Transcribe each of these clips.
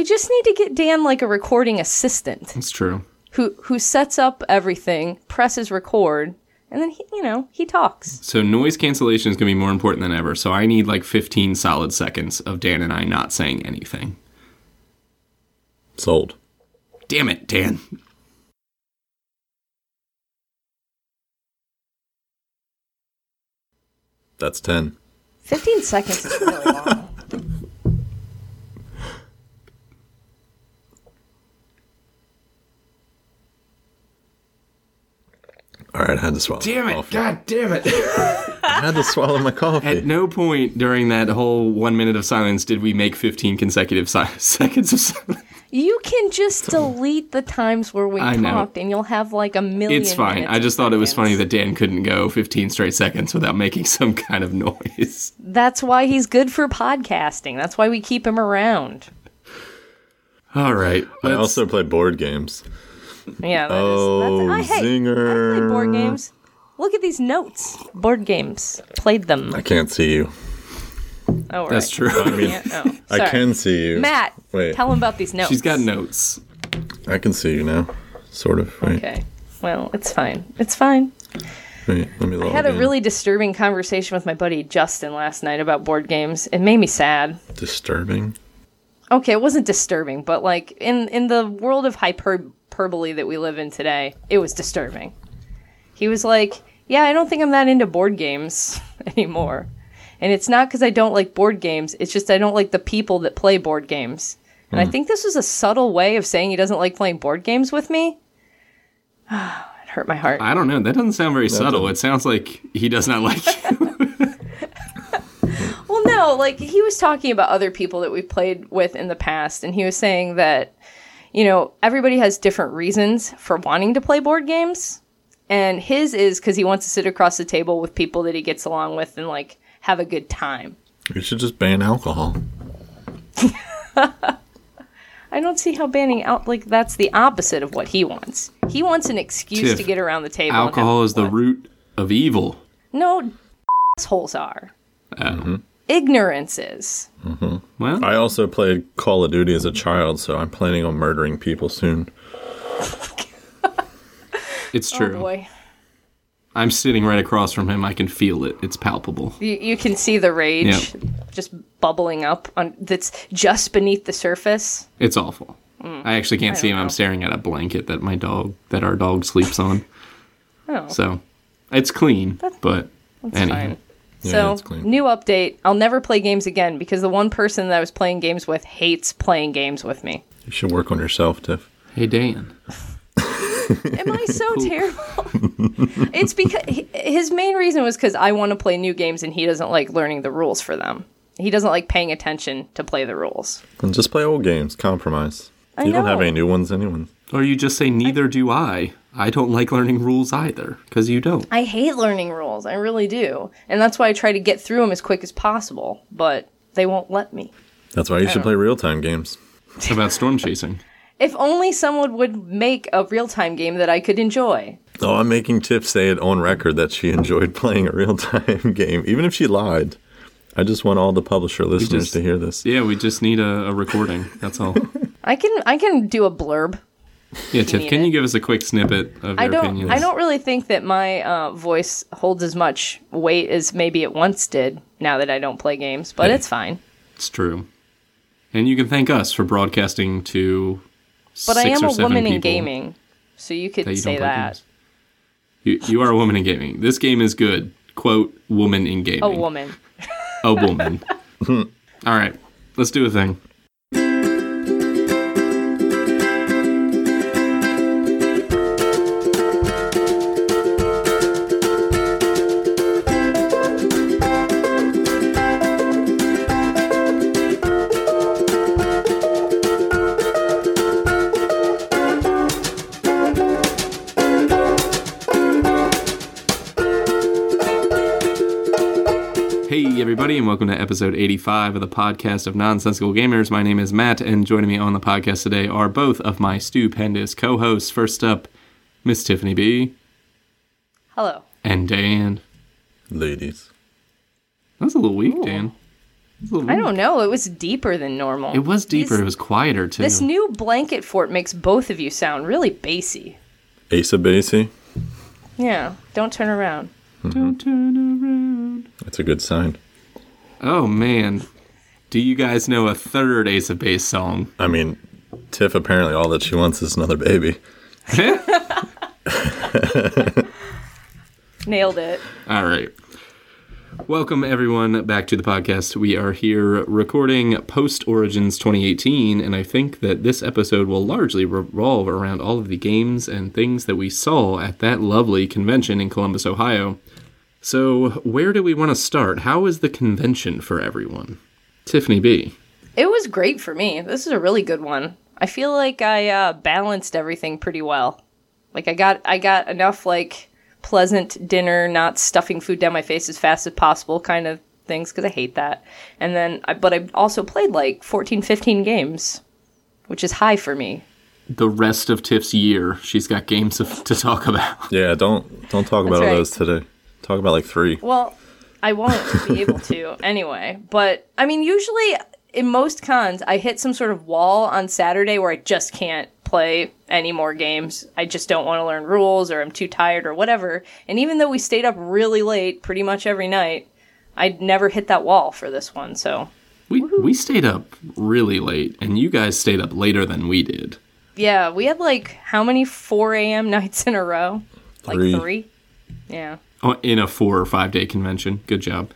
We just need to get Dan like a recording assistant It's true. who who sets up everything, presses record, and then he, you know, he talks. So noise cancellation is going to be more important than ever. So I need like 15 solid seconds of Dan and I not saying anything. Sold. Damn it, Dan. That's 10. 15 seconds is really long. All right, I had to swallow. Damn my it. coffee. God damn it. I had to swallow my coffee. At no point during that whole one minute of silence did we make 15 consecutive si- seconds of silence. You can just delete the times where we I know. talked and you'll have like a million It's fine. I just thought it was funny that Dan couldn't go 15 straight seconds without making some kind of noise. That's why he's good for podcasting. That's why we keep him around. All right. I let's- also play board games. Yeah, that is. Oh, that's, I, oh, hey, I zinger. play board games. Look at these notes. Board games. Played them. I can't see you. Oh, right. That's true. I mean, oh, I can see you. Matt, Wait. tell him about these notes. She's got notes. I can see you now. Sort of. Wait, Okay. Well, it's fine. It's fine. wait let me I had a in. really disturbing conversation with my buddy Justin last night about board games. It made me sad. disturbing. Okay, it wasn't disturbing, but like in in the world of hyperbole that we live in today, it was disturbing. He was like, "Yeah, I don't think I'm that into board games anymore." And it's not because I don't like board games, it's just I don't like the people that play board games. And I hmm. think this was a subtle way of saying he doesn't like playing board games with me. it hurt my heart. I don't know. That doesn't sound very subtle. doesn't- It sounds like he does not like you. Well, no, like he was talking about other people that we've played with in the past, and he was saying that, you know, everybody has different reasons for wanting to play board games. And his is because he wants to sit across the table with people that he gets along with and like have a good time. You should just ban alcohol. I don't see how banning out like that's the opposite of what he wants. He wants an excuse Tiff, to get around the table. Alcohol is the root of evil. no assholes are. Uh, Ignorance is. Mm-hmm. Well, I also played Call of Duty as a child, so I'm planning on murdering people soon. it's true. Oh true. boy. I'm sitting right across from him. I can feel it. It's palpable. You, you can see the rage just bubbling up on that's just beneath the surface. It's awful. Mm. I actually can't see him. don't I'm staring at a blanket that my dog, that our dog sleeps on. Oh, So it's clean, but that's anyhow. fine. Yeah, so, new update. I'll never play games again because the one person that I was playing games with hates playing games with me. You should work on yourself, Tiff. Hey Dan, Am I so terrible? it's because his main reason was because I want to play new games and he doesn't like learning the rules for them. He doesn't like paying attention to play the rules. And just play old games. Compromise. I you don't have any new ones, anyone. or you just say neither do I. I don't like learning rules either because you don't. I hate learning rules. I really do. And that's why I try to get through them as quick as possible, but they won't let me. That's why you should play real time games. How about storm chasing? If only someone would make a real time game that I could enjoy. Oh, I'm making Tiff say it on record that she enjoyed playing a real time game, even if she lied. I just want all the publisher listeners just- to hear this. Yeah, we just need a, a recording. That's all. I can I can do a blurb. Yeah, Tiff, can it. you give us a quick snippet of your I don't opinions? I don't really think that my uh, voice holds as much weight as maybe it once did now that I don't play games, but Hey. it's fine. It's true. And you can thank us for broadcasting to. But I am a woman in gaming. So you could that you say that. You, you are a woman in gaming. This game is good. Quote, woman in gaming. A woman. A woman. All right, let's do a thing. And welcome to episode 85 of the podcast of Nonsensical Gamers. My name is Matt, and joining me on the podcast today are both of my stupendous co hosts. First up, Miss Tiffany B. Hello. and Dan. Ladies. That was a little weak, Dan. I don't know. It was deeper than normal. It was deeper. These- it was quieter too. This new blanket fort makes both of you sound really bassy. Asa bassy. Yeah, don't turn around. Don't turn around. That's a good sign. Oh man, do you guys know a third Ace of Base song? I mean, Tiff apparently all that she wants is another baby. Nailed it. All right. Welcome everyone back to the podcast. We are here recording post Origins 2018, and I think that this episode will largely revolve around all of the games and things that we saw at that lovely convention in Columbus, Ohio. So, where do we want to start? How was the convention for everyone? Tiffany B. It was great for me. This is a really good one. I feel like I uh, balanced everything pretty well. Like I got I got enough like pleasant dinner, not stuffing food down my face as fast as possible kind of things because I hate that. And then I, but I also played like 14 15 games, which is high for me. The rest of Tiff's year, she's got games of, to talk about. Yeah, don't don't talk about all right. those today. Talk about like three. Well, I won't be able to anyway. But I mean, usually in most cons, I hit some sort of wall on Saturday where I just can't play any more games. I just don't want to learn rules or I'm too tired or whatever. And even though we stayed up really late pretty much every night, I'd never hit that wall for this one. So, We, we stayed up really late, and you guys stayed up later than we did. yeah, we had like how many 4 a.m. nights in a row? Like Three. three? Yeah. Oh, in a four or five day convention. Good job.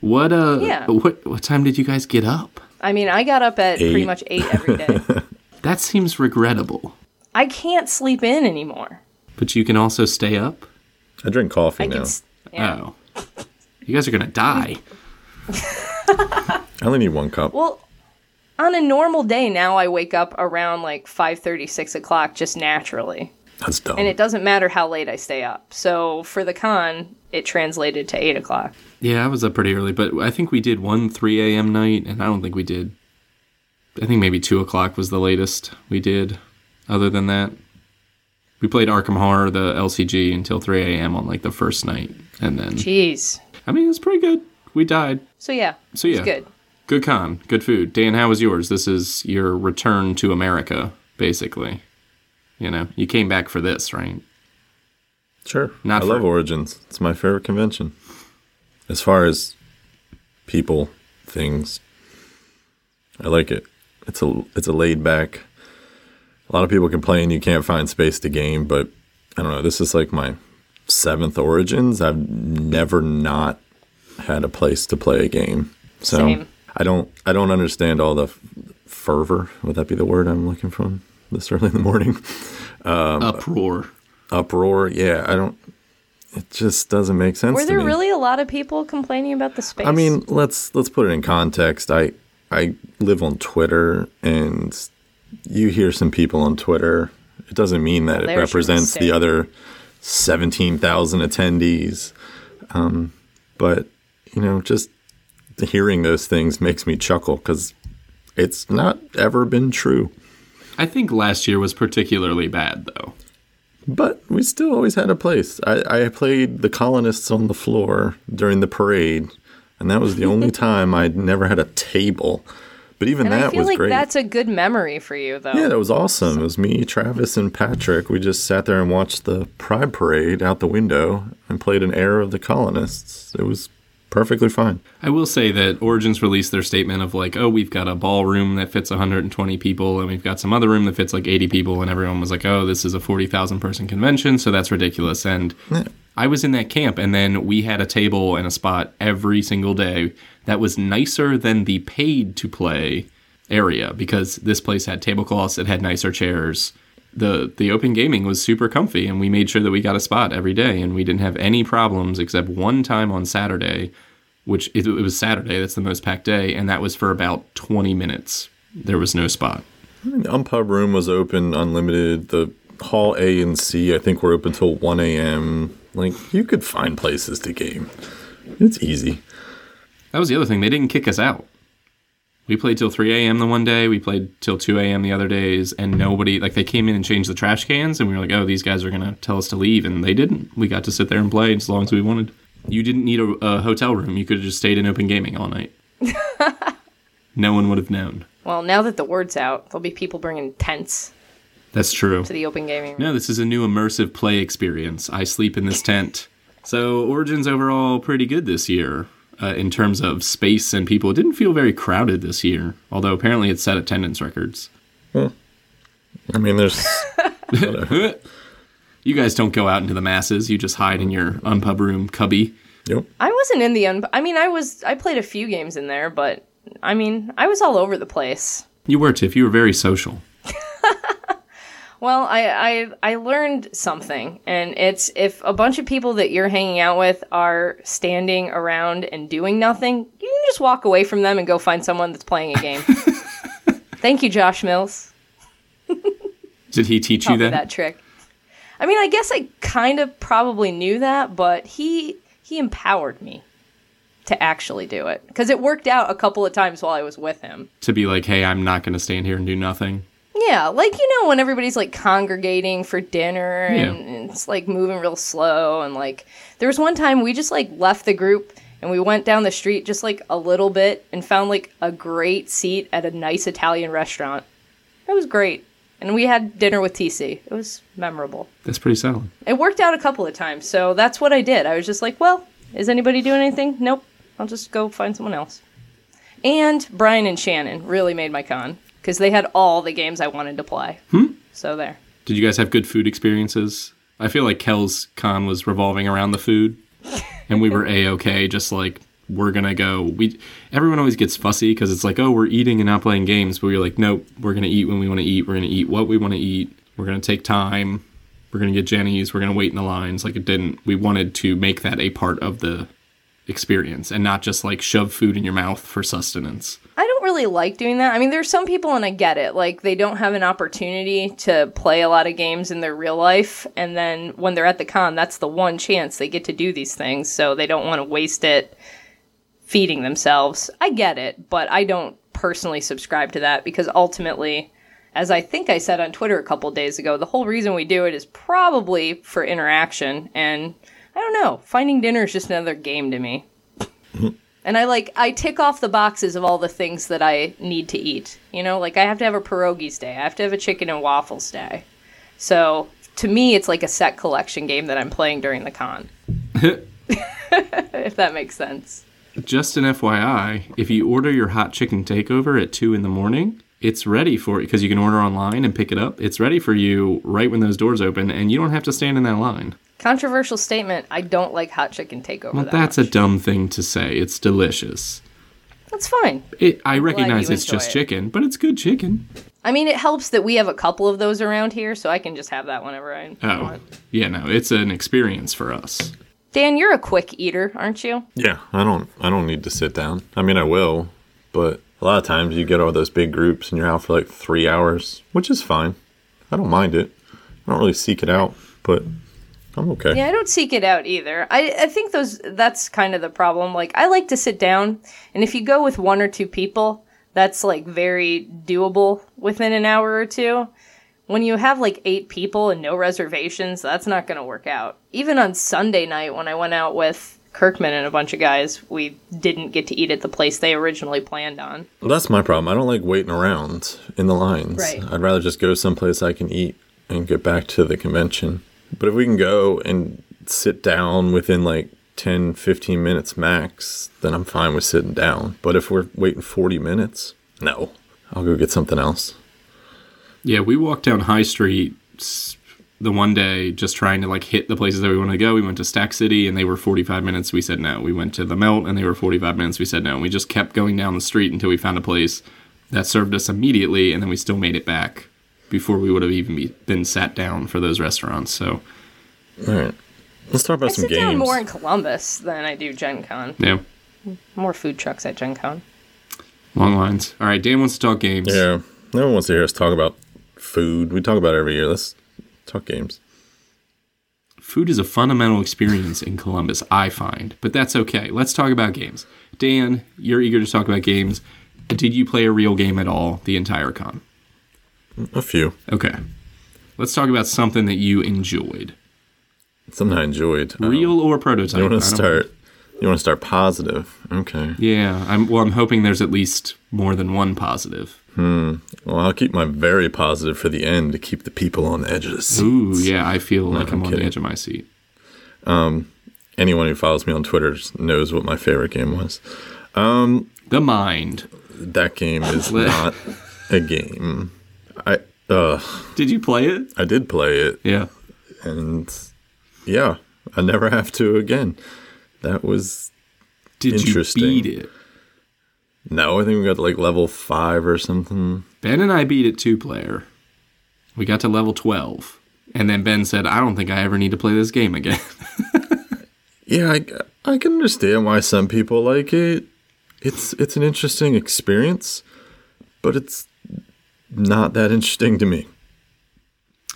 What uh? Yeah. What what time did you guys get up? I mean, I got up at pretty much 8 every day. That seems regrettable. I can't sleep in anymore. But you can also stay up. I drink coffee I now. can. s- Yeah. Oh, you guys are gonna die. I only need one cup. Well, on a normal day now, I wake up around like 5.30, 6 o'clock just naturally. That's dumb. And it doesn't matter how late I stay up. So for the con, it translated to 8 o'clock. Yeah, I was up pretty early, but I think we did one 3 a.m. night, and I don't think we did. I think maybe 2 o'clock was the latest we did. Other than that, we played Arkham Horror, the LCG, until 3 a.m. on like the first night. And then, Jeez. I mean, it was pretty good. We died. So yeah, So it's yeah. good. Good con, good food. Dan, how was yours? This is your return to America, basically. You know, you came back for this, right? Sure. Not I for- love Origins. It's my favorite convention. As far as people, things, I like it. It's a it's a laid back. A lot of people complain you can't find space to game, but I don't know. This is like my seventh Origins. I've never not had a place to play a game. So Same. I don't I don't understand all the f- fervor. Would that be the word I'm looking for this early in the morning? Um, Uproar. uproar. Yeah, I don't. It just doesn't make sense. Were to there me. really a lot of people complaining about the space? I mean, let's let's put it in context. I I live on Twitter, and you hear some people on Twitter. It doesn't mean that it represents the other seventeen thousand attendees. Um, but you know, just hearing those things makes me chuckle because it's not ever been true. I think last year was particularly bad, though. But we still always had a place. I, I played the colonists on the floor during the parade, and that was the only time I'd never had a table. But even and that I feel was like great. that's a good memory for you, though. yeah, that was awesome. It was me, Travis, and Patrick. We just sat there and watched the Pride Parade out the window and played an air of the colonists. It was perfectly fine. I will say that Origins released their statement of like, oh, we've got a ballroom that fits 120 people, and we've got some other room that fits like 80 people, and everyone was like, oh, this is a 40,000 person convention, so that's ridiculous. And I was in that camp, and then we had a table and a spot every single day that was nicer than the paid to play area because this place had tablecloths, it had nicer chairs. The the open gaming was super comfy and we made sure that we got a spot every day and we didn't have any problems except one time on Saturday, which it, it was Saturday, that's the most packed day, and that was for about 20 minutes. There was no spot. The Unpub room was open, unlimited. The hall A and C, I think, were open till 1 a.m. Like, you could find places to game. It's easy. That was the other thing. They didn't kick us out. We played till 3 a.m. the one day. We played till 2 a.m. the other days, and nobody like they came in and changed the trash cans, and we were like, "Oh, these guys are gonna tell us to leave," and they didn't. We got to sit there and play as long as we wanted. You didn't need a, a hotel room. You could have just stayed in open gaming all night. no one would have known. Well, now that the word's out, there'll be people bringing tents That's true. to the open gaming room. No, this is a new immersive play experience. I sleep in this tent. So Origins overall pretty good this year uh, in terms of space and people. It didn't feel very crowded this year, although apparently it set attendance records. I mean, there's You guys don't go out into the masses. You just hide in your unpub room cubby. yep. I wasn't in the un. I mean, I was. I played a few games in there, but I mean, I was all over the place. You were, Tiff. You were very social. Well, I, I I learned something, and it's if a bunch of people that you're hanging out with are standing around and doing nothing, you can just walk away from them and go find someone that's playing a game. Thank you, Josh Mills. Did he teach you me that? that trick. I mean, I guess I kind of probably knew that, but he he empowered me to actually do it because it worked out a couple of times while I was with him. To be like, hey, I'm not going to stand here and do nothing. Yeah, like you know when everybody's like congregating for dinner and, Yeah. and it's like moving real slow and like there was one time we just like left the group and we went down the street just like a little bit and found like a great seat at a nice Italian restaurant. It was great. And we had dinner with TC. It was memorable. That's pretty solid. It worked out a couple of times, so that's what I did. I was just like, well, is anybody doing anything? Nope. I'll just go find someone else. And Brian and Shannon really made my con because they had all the games I wanted to play. Hmm? So there. Did you guys have good food experiences? I feel like Kel's con was revolving around the food, and we were a okay. Just like we're gonna go. We everyone always gets fussy because it's like, oh, we're eating and not playing games. But we're like, nope, we're gonna eat when we want to eat. We're gonna eat what we want to eat. We're gonna take time. We're gonna get Jeni's. We're gonna wait in the lines. Like it didn't. We wanted to make that a part of the experience and not just like shove food in your mouth for sustenance. I don't really like doing that. I mean, there's some people, and I get it. Like, they don't have an opportunity to play a lot of games in their real life. And then when they're at the con, that's the one chance they get to do these things. So they don't want to waste it feeding themselves. I get it, but I don't personally subscribe to that because ultimately, as I think I said on Twitter a couple days ago, the whole reason we do it is probably for interaction. And I don't know, finding dinner is just another game to me. And I like I tick off the boxes of all the things that I need to eat. You know, like I have to have a pierogies day. I have to have a chicken and waffles day. So to me, it's like a set collection game that I'm playing during the con. if that makes sense. Just an FYI, if you order your hot chicken takeover at 2 in the morning, it's ready for you because you can order online and pick it up. It's ready for you right when those doors open, and you don't have to stand in that line. Controversial statement. I don't like hot chicken takeover. Well, that that's much. a dumb thing to say. It's delicious. That's fine. It, I recognize it's just it. chicken, but it's good chicken. I mean, it helps that we have a couple of those around here, so I can just have that whenever I Oh, want. yeah, no, it's an experience for us. Dan, you're a quick eater, aren't you? Yeah, I don't I don't need to sit down. I mean, I will, but a lot of times you get all those big groups and you're out for like 3 hours, which is fine. I don't mind it. I don't really seek it out, but I'm okay. Yeah, I don't seek it out either. I, I think those that's kind of the problem. Like I like to sit down, and if you go with one or two people, that's like very doable within an hour or two. When you have like eight people and no reservations, that's not going to work out. Even on Sunday night when I went out with Kirkman and a bunch of guys, we didn't get to eat at the place they originally planned on. Well, that's my problem. I don't like waiting around in the lines. Right. I'd rather just go someplace I can eat and get back to the convention. But if we can go and sit down within like 10, 15 minutes max, then I'm fine with sitting down. But if we're waiting 40 minutes, no. I'll go get something else. Yeah, we walked down High Street the one day just trying to like hit the places that we wanted to go. We went to Stack City and they were 45 minutes. We said no. We went to the Melt and they were 45 minutes. We said no. And we just kept going down the street until we found a place that served us immediately and then we still made it back before we would have even be, been sat down for those restaurants. So, All right. Let's talk about I some sit down games. more in Columbus than I do Gen Con. yeah, More food trucks at Gen Con. long lines. All right, Dan wants to talk games. yeah. No one wants to hear us talk about food. We talk about it every year. Let's talk games. Food is a fundamental experience in Columbus, I find, but that's okay. Let's talk about games. Dan, you're eager to talk about games. Did you play a real game at all the entire con? A few. Okay. Let's talk about something that you enjoyed. Something I enjoyed. Um, Real or prototype? You want to start? You want to start positive. Okay. Yeah, I'm well. I'm hoping there's at least more than one positive. Hmm. Well, I'll keep my very positive for the end to keep the people on the edge of the seat. Ooh, yeah, I feel like I'm, I'm on kidding. the edge of my seat. Um, Anyone who follows me on Twitter knows what my favorite game was. Um, The mind. That game is not a game. I uh Did you play it? I did play it Yeah. and yeah, I never have to again. That was Did you Interesting. beat it? no, I think we got to like level five or something. Ben and I beat it two player. We got to level 12. And then Ben said, I don't think I ever need to play this game again. Yeah, I, I can understand why some people like it. It's it's an interesting experience, but it's not that interesting to me.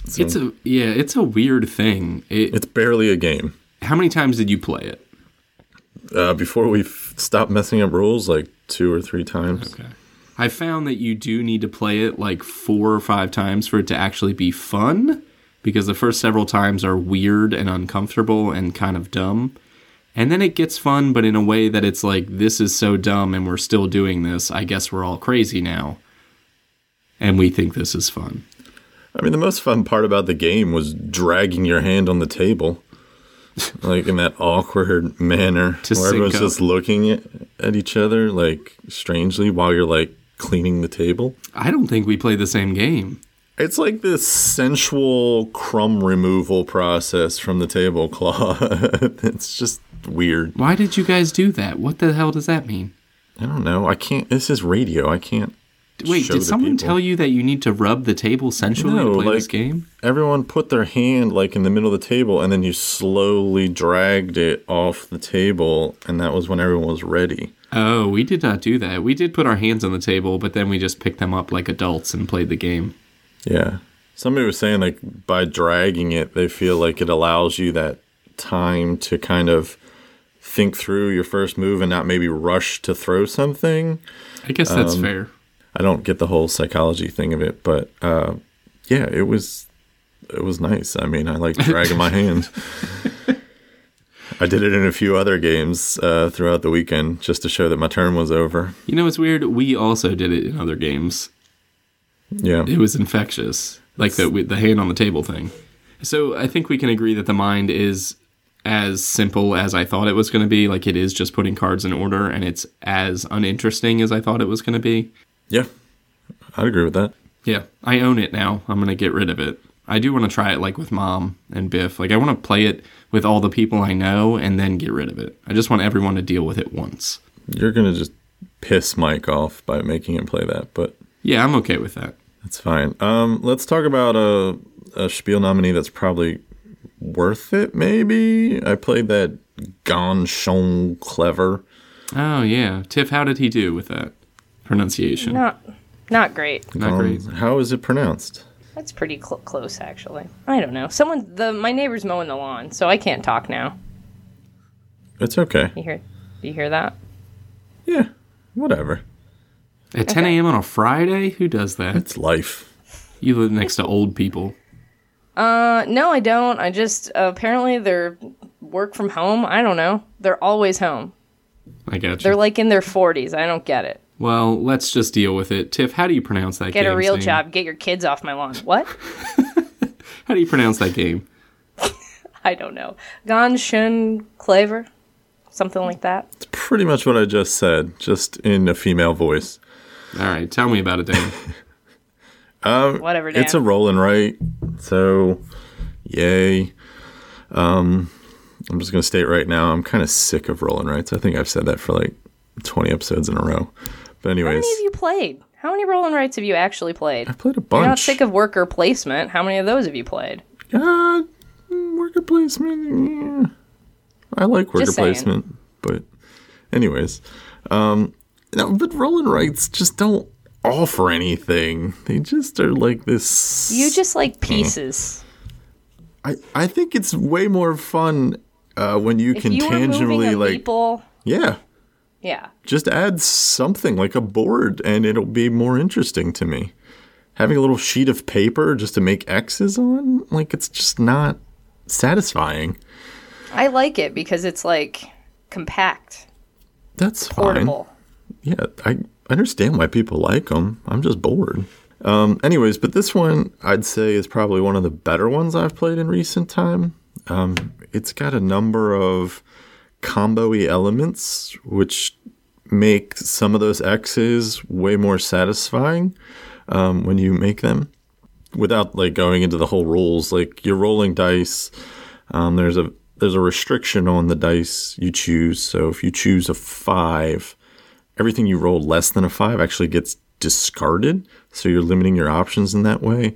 So, it's a yeah, it's a weird thing. It, it's barely a game. how many times did you play it? Uh, before we f- stopped messing up rules, like two or three times. Okay. I found that you do need to play it like four or five times for it to actually be fun because the first several times are weird and uncomfortable and kind of dumb. And then it gets fun, but in a way that it's like, this is so dumb and we're still doing this. I guess we're all crazy now. And we think this is fun. I mean, the most fun part about the game was dragging your hand on the table, like in that awkward manner, To where everyone's up. just looking at, at each other, like strangely, while you're like cleaning the table. I don't think we played the same game. It's like this sensual crumb removal process from the tablecloth. it's just weird. Why did you guys do that? What the hell does that mean? I don't know. I can't. This is radio. I can't. Wait, did someone people. tell you that you need to rub the table sensually No, to play this game? Everyone put their hand like in the middle of the table, and then you slowly dragged it off the table, and that was when everyone was ready. Oh, we did not do that. We did put our hands on the table, but then we just picked them up like adults and played the game. Yeah. Somebody was saying like by dragging it, they feel like it allows you that time to kind of think through your first move and not maybe rush to throw something. I guess that's Um, fair. I don't get the whole psychology thing of it, but uh, yeah, it was it was nice. I mean, I like dragging my hand. I did it in a few other games uh, throughout the weekend just to show that my turn was over. You know, it's weird. We also did it in other games. Yeah, It was infectious, like the the hand on the table thing. So I think we can agree that the mind is as simple as I thought it was going to be. Like it is just putting cards in order, and it's as uninteresting as I thought it was going to be. Yeah, I'd agree with that. Yeah, I own it now. I'm going to get rid of it. I do want to try it like with mom and Biff. Like I want to play it with all the people I know and then get rid of it. I just want everyone to deal with it once. You're gonna just piss Mike off by making him play that, but Yeah, I'm okay with that. that's fine. Um, let's talk about a, a Spiel nominee that's probably worth it. Maybe I played that Ganshon Clever. Oh yeah, Tiff, how did he do with that pronunciation? Not, not great. Not Um, great. How is it pronounced? That's pretty cl- close, actually. I don't know. Someone, the my neighbor's mowing the lawn, so I can't talk now. It's okay. You hear? Do you hear that? Yeah, whatever. At 10 a.m. on a Friday, who does that? It's life. You live next to old people. Uh, no, I don't. I just uh, apparently they're work from home. I don't know. They're always home. I got you. They're like in their forties. I don't get it. Well, let's just deal with it. Tiff, how do you pronounce that game? Get a real name? job. Get your kids off my lawn. What? How do you pronounce that game? I don't know. Ganshun Claver, something like that. It's pretty much what I just said, just in a female voice. All right, tell me about it, Dan. Whatever. Dan. It's a roll and write, so yay. Um, I'm just gonna state right now, I'm kind of sick of roll and writes. I think I've said that for like 20 episodes in a row. But How many have you played? How many roll and rights have you actually played? I played a You're not bunch. sick of worker placement. How many of those have you played? Uh, worker placement. Yeah. I like worker placement, but anyways, um, no, but roll and writes just don't offer anything. They just are like this. You just like pieces. I I think it's way more fun uh, when you If can you tangibly like meeple, yeah, yeah. just add something like a board, and it'll be more interesting to me. Having a little sheet of paper just to make X's on, like it's just not satisfying. I like it because it's like compact, That's fine. portable. Yeah, I understand why people like them. I'm just bored. Um, anyways, but this one I'd say is probably one of the better ones I've played in recent time. Um, it's got a number of combo-y elements, which make some of those X's way more satisfying um, when you make them. Without like going into the whole rules, like you're rolling dice. Um, there's a there's a restriction on the dice you choose. So if you choose a five, everything you roll less than a five actually gets discarded. So you're limiting your options in that way.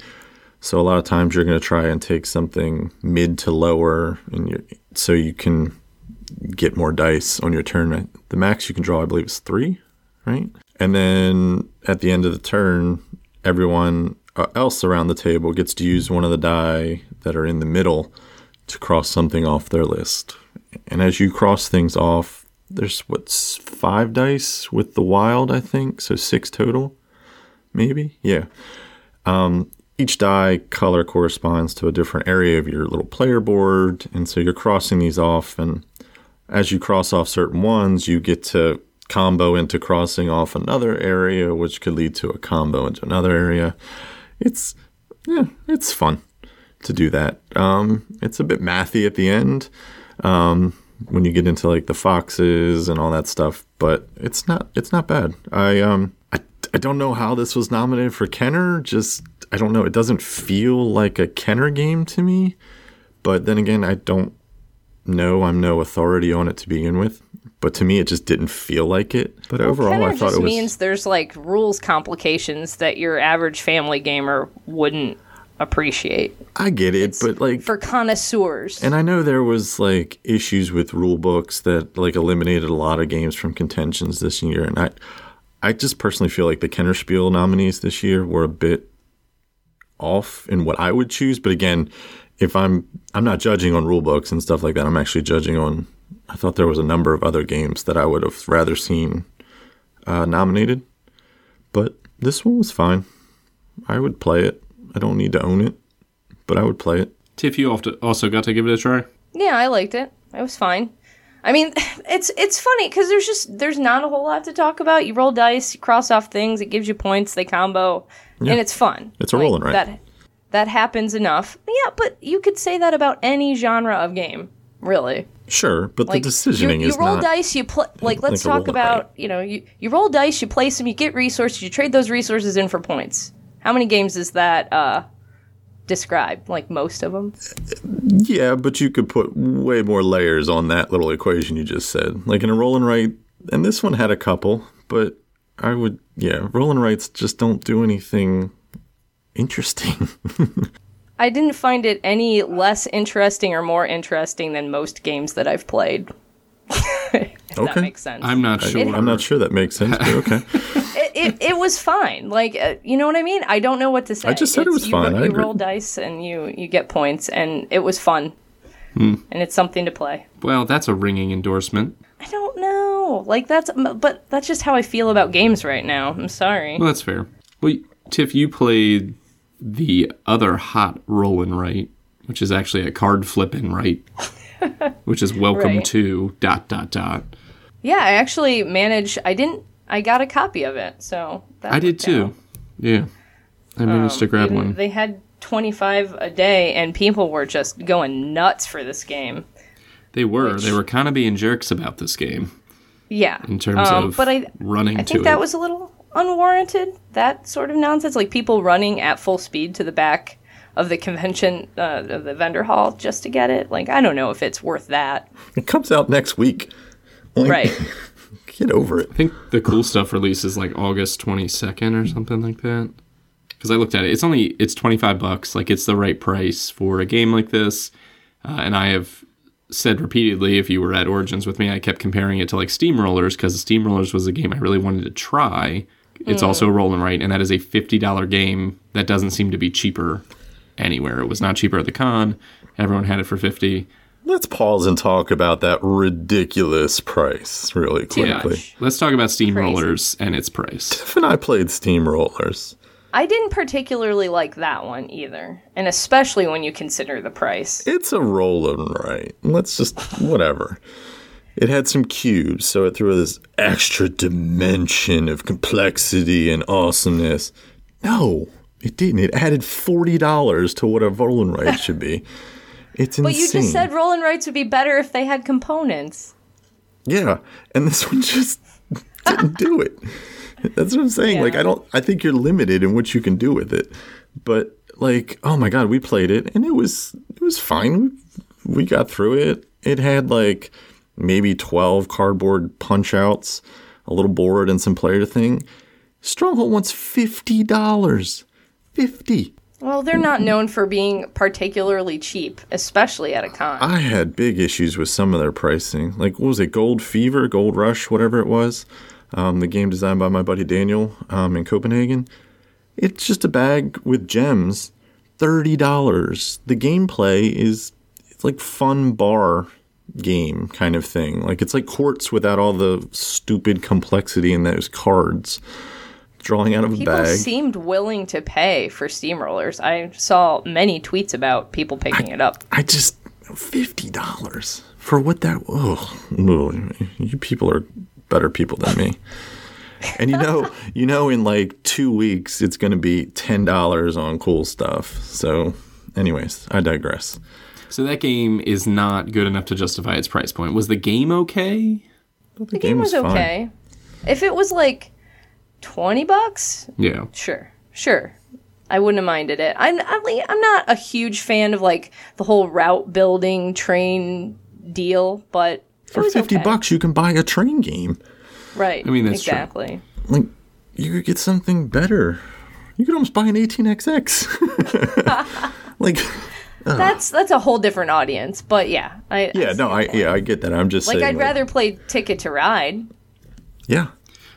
So a lot of times you're going to try and take something mid to lower, and so you can get more dice on your turn. The max you can draw, I believe, is three, right? And then at the end of the turn, everyone uh, else around the table gets to use one of the die that are in the middle to cross something off their list. And as you cross things off, there's what's five dice with the wild, I think, so six total, maybe. Yeah. Um, each die color corresponds to a different area of your little player board, and so you're crossing these off. And as you cross off certain ones, you get to combo into crossing off another area, which could lead to a combo into another area. It's yeah, it's fun to do that. Um, it's a bit mathy at the end um, when you get into like the foxes and all that stuff, but it's not it's not bad. I um I, I don't know how this was nominated for Kenner. Just I don't know. It doesn't feel like a Kenner game to me. But then again, I don't know. I'm no authority on it to begin with. But to me, it just didn't feel like it. But overall, I thought just it was. means there's like rules complications that your average family gamer wouldn't appreciate I get it, but like for connoisseurs. And I know there was like issues with rule books that like eliminated a lot of games from contentions this year, and I, I just personally feel like the Kenner Spiel nominees this year were a bit off in what I would choose. But again, if I'm I'm not judging on rule books and stuff like that. I'm actually judging on. I thought there was a number of other games that I would have rather seen uh, nominated, but this one was fine. I would play it. I don't need to own it, but I would play it. Tiff, you also got to give it a try. yeah, I liked it. It was fine. I mean, it's it's funny because there's just there's not a whole lot to talk about. You roll dice, you cross off things, it gives you points, they combo, Yeah. and it's fun. It's a roll and write. That that happens enough. Yeah, but you could say that about any genre of game, really. Sure, but Like the decisioning you, you is roll not. dice, you play. Like let's like talk about you know you you roll dice, you place them, you get resources, you trade those resources in for points. How many games does that uh, describe? Like most of them. Yeah, but you could put way more layers on that little equation you just said. Like in a roll and write, and this one had a couple, but I would, yeah, roll and writes just don't do anything interesting. I didn't find it any less interesting or more interesting than most games that I've played. if that Okay. makes sense. I'm not sure. I'm not sure that makes sense, but okay. it, it, it was fine. Like uh, you know what I mean? I don't know what to say. I just said it was you, fine. ro- I you roll dice and you you get points, and it was fun. Hmm. And it's something to play. Well, that's a ringing endorsement. I don't know. Like that's but that's just how I feel about games right now. I'm sorry. Well, that's fair. Well, Tiff, you played the other hot roll right, which is actually a card flipping right, which is welcome Right. to dot dot dot. Yeah, I actually managed. I didn't. I got a copy of it, so that I did too. out. Yeah, I managed to grab one. They had 25 a day, and people were just going nuts for this game. They were. which- They were kind of being jerks about this game Yeah. in terms Um, of but I, running I think that it. was a little unwarranted. That sort of nonsense, like people running at full speed to the back of the convention, uh, of the vendor hall just to get it. Like, I don't know if it's worth that. It comes out next week. Like, Right. Get over it. I think the cool stuff releases like August 22nd or something like that. Because I looked at it, it's only it's 25 bucks. Like it's the right price for a game like this. Uh, and I have said repeatedly, if you were at Origins with me, I kept comparing it to like Steamrollers because Steamrollers was a game I really wanted to try. It's also mm. a roll and write, and that is a $50 game that doesn't seem to be cheaper anywhere. It was not cheaper at the con. Everyone had it for 50. Let's pause and talk about that ridiculous price really Yeah. quickly. Let's talk about Steamrollers and its price. Tiff and I played Steamrollers. I didn't particularly like that one either, and especially when you consider the price. It's a roll and write. Let's just whatever. It had some cubes, so it threw this extra dimension of complexity and awesomeness. No, it didn't. It added forty dollars to what a roll and write should be. It's insane. But you just said roll and rights would be better if they had components. Yeah, and this one just didn't do it. That's what I'm saying. Like I don't I think you're limited in what you can do with it. But like, oh my god, we played it and it was it was fine. We, we got through it. It had like maybe 12 cardboard punch outs, a little board and some player thing. Stronghold wants $50. 50. Well, they're not known for being particularly cheap, especially at a con. I had big issues with some of their pricing. Like, what was it, Gold Fever, Gold Rush, whatever it was? Um, the game designed by my buddy Daniel um, in Copenhagen. It's just a bag with gems, thirty dollars. The gameplay is it's like fun bar game kind of thing. Like it's like quartz without all the stupid complexity in those cards. Drawing out of a bag. People seemed willing to pay for steamrollers. I saw many tweets about people picking it up. I just fifty dollars for what that. Oh, you people are better people than me. And you know, you know, in like two weeks, it's going to be ten dollars on cool stuff. So, anyways, I digress. So that game is not good enough to justify its price point. Was the game okay? The, The game was fine. okay. If it was like 20 bucks, Yeah. sure. Sure. I wouldn't have minded it. I'm I'm, not a huge fan of like the whole route building train deal, but it For was fifty okay. bucks, you can buy a train game. Right. I mean, that's true. exactly. Like, you could get something better. You could almost buy an 18xx. like, That's that's a whole different audience, but yeah. I yeah, I no, I yeah, I get that. I'm just like saying. I'd rather play Ticket to Ride. Yeah,